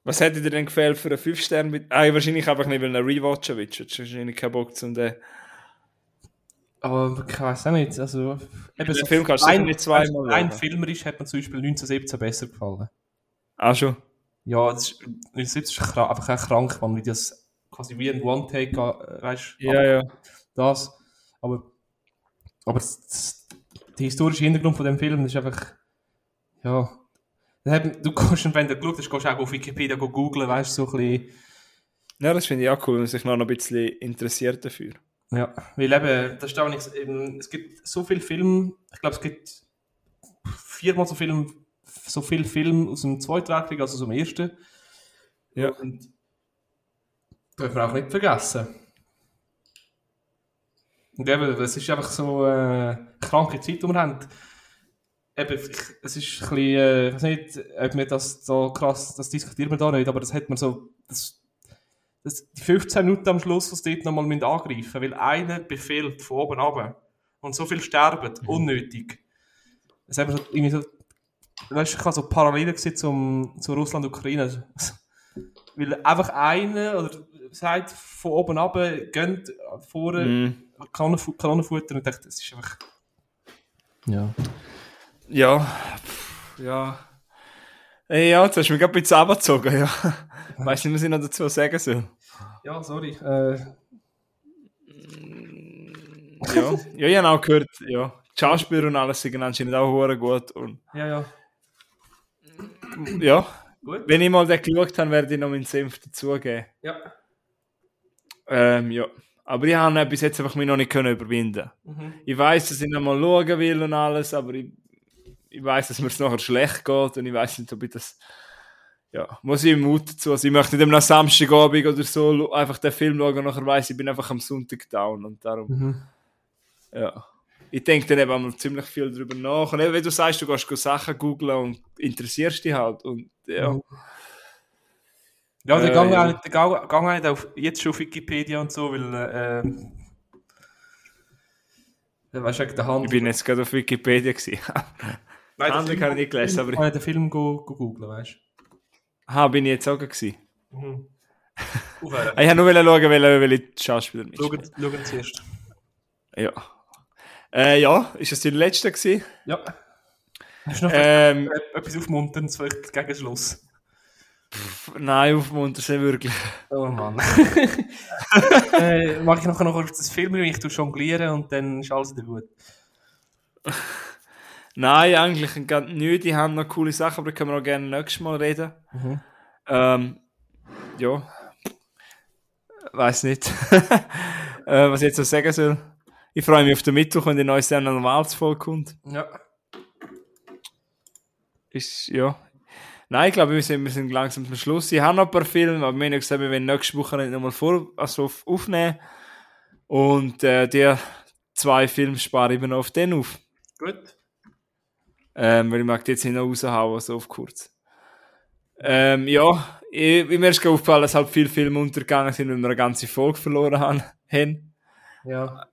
Was hätte dir denn gefällt für einen 5 Stern? mit- Ah, wahrscheinlich einfach nicht, weil du rewatchen willst. Du wahrscheinlich keinen Bock zum den. Aber ich weiß auch nicht. Also, eben Den Film kannst du sicher nicht zweimal Ein schauen. filmerisch hat mir zum Beispiel 1917 besser gefallen. Ah, schon. Ja, das ist, 1917 ist krank, einfach auch krank, man, wie das quasi wie ein One-Take, äh, weißt Ja, ja. das. Aber, aber das, das, der historische Hintergrund von dem Film ist einfach, ja. das Du kannst, wenn du geschaut hast, kannst du auch auf Wikipedia go googlen, weißt du, so ein bisschen. Ja, das finde ich auch cool, wenn man sich noch ein bisschen interessiert dafür. Ja, weil eben, das ist auch nichts, eben, es gibt so viele Filme, ich glaube, es gibt viermal so viel, so viel Film aus dem Zweiten Weltkrieg als aus dem Ersten. Ja. Und dürfen wir auch nicht vergessen. Und eben, es ist einfach so äh, eine kranke Zeit, die wir haben. Eben, es ist ein bisschen, äh, ich weiß nicht, ob wir das so krass, das diskutieren wir da nicht, aber das hat man so, das, das, die 15 Minuten am Schluss, was dort nochmal müssen angreifen weil einer befehlt von oben runter und so viel sterben, unnötig. Es haben so, irgendwie so, weißt du, ich habe so Parallelen gesehen zum, zu Russland-Ukraine. weil einfach einer, oder sagt von oben runter, geht vorne, Mhm. Kanonenfu Kanonenfutter und dachte, das ist einfach, Ja. Ja, pff, ja. Ey, ja, jetzt hast du mich gerade ein bisschen abgezogen, ja. Weißt du nicht, was ich noch dazu sagen soll? Ja, sorry. Äh, Ja, ja ich habe auch gehört, ja. Die Schauspieler und alles sind anscheinend auch gut. Und ja, ja. ja, Gut. wenn ich mal den geschaut habe, werde ich noch meinen Senf dazugeben. Ja. Ähm, ja. Aber ich habe ihn bis jetzt einfach mich noch nicht können überwinden. Mhm. Ich weiß, dass ich noch mal schauen will und alles, aber ich, ich weiß, dass mir es nachher schlecht geht und ich weiß nicht, ob ich das. Ja, muss ich Mut dazu. Also ich möchte nicht am Samstagabend oder so einfach den Film schauen und nachher weiss, ich bin einfach am Sonntag down und darum. Mhm. Ja. Ich denke dann eben einmal ziemlich viel darüber nach. Und eben, wenn du sagst, du gehst go Sachen googlen und interessierst dich halt. Und ja. Mhm. Ja, der Äh, Gang, ja. der Gang, halt auf, jetzt schon auf Wikipedia und so, weil, äh, ja, weißt du, wegen der Hand. Ich bin jetzt gerade auf Wikipedia gewesen. Nein, den kann ich nicht gelesen, aber ich ich- kann den Film go, go googlen, weißt ha, bin ich jetzt auch gewesen. du. Mhm. Ah. Ich habe nur schauen, welche, welche Schauspieler mitspielen. Schauen, schauen zuerst. Ja. Äh, ja, ist das dein letzter gewesen? Ja. Hast du noch Ähm, etwas aufmunterndes vielleicht gegen Schluss? nein, aufmuntern sie wirklich. Oh Mann. äh, mache ich nachher noch kurz das Film, ich tue jonglieren und dann ist alles wieder gut. Nein, eigentlich nicht. Die haben noch coole Sachen, aber da können wir auch gerne nächstes Mal reden. Mhm. Ähm, ja. Weiß nicht. äh, was ich jetzt noch sagen soll. Ich freue mich auf den Mittwoch, wenn die neue Sendung Normalsfolge kommt. Ja. Ist, ja. Nein, ich glaube, wir sind, wir sind langsam zum Schluss. Ich habe noch ein paar Filme, aber wir haben gesagt, wir werden nächste Woche nicht nochmal vor, also auf, aufnehmen. Und äh, die zwei Filme spare ich mir noch auf den auf. Gut. Ähm, weil ich mag die jetzt nicht noch raushauen, so auf kurz. Ähm, ja, ich, mir ist aufgefallen, dass halt viele Filme untergegangen sind, weil wir eine ganze Folge verloren haben. Ja.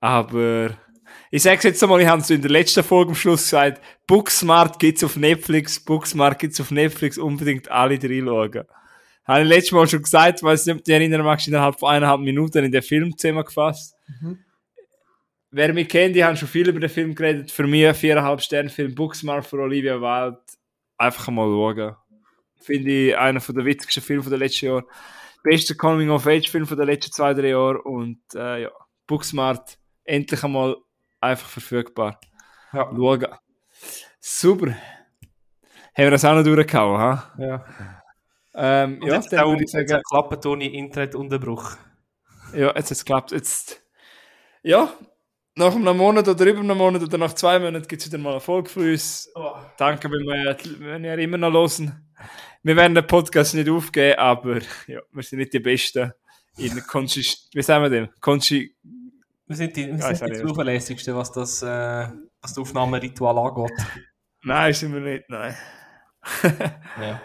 Aber ich sag's jetzt einmal, ich habe es in der letzten Folge am Schluss gesagt, Booksmart gibt's auf Netflix, Booksmart gibt's auf Netflix, unbedingt alle reinschauen. Habe ich letztes Mal schon gesagt, weil nicht, du dich erinnern magst, innerhalb von eineinhalb Minuten in den Film zusammengefasst. Wer mich kennt, die haben schon viel über den Film geredet. Für mich ein viereinhalb Sterne Film Booksmart von Olivia Wilde. Einfach mal schauen. Finde ich einer von der witzigsten Filme von den letzten Jahren. Bester Coming-of-Age-Film von den letzten zwei, drei Jahren. Und äh, ja, Booksmart endlich einmal einfach verfügbar. Ja. Schauen. Super. Haben wir das auch noch durchgehauen, ha? Ja. Ähm, ja, jetzt dann auch würde ich sagen, klappen, Toni, Internetunterbruch. ja, jetzt hat's geklappt. Jetzt, ja, nach einem Monat oder über einem Monat oder nach zwei Monaten gibt es wieder mal Erfolg für uns. Oh. Danke, wenn wir, wenn ihr immer noch hören. Wir werden den Podcast nicht aufgeben, aber ja, wir sind nicht die Besten in Konsist... Wie sagen wir dem? Konsi... Wir sind die, wir Ja, ich sind die zuverlässigsten, was das, äh, was das Aufnahmeritual angeht. Nein, sind wir nicht, nein. Ja.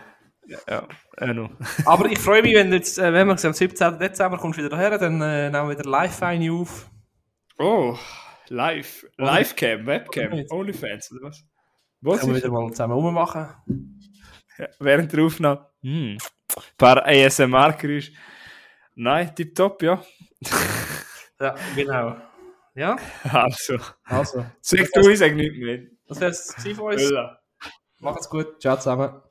Ja, äh, no. Aber ich freue mich, wenn du jetzt, äh, wenn wir am 17. Dezember kommst wieder daher, dann äh, nehmen wir wieder live eine auf. Oh, live. Livecam, Webcam? Onlyfans, oder was? Was Können wir wieder mal zusammen rummachen. Ja, während der Aufnahme. Hm. Ein paar ASMR-Geräusche. Nein, tipptopp, ja. Ja, genau. Ja, Also, also. sag du, ich sag nicht mehr. Das wäre es von uns. Macht's gut. Ciao zusammen.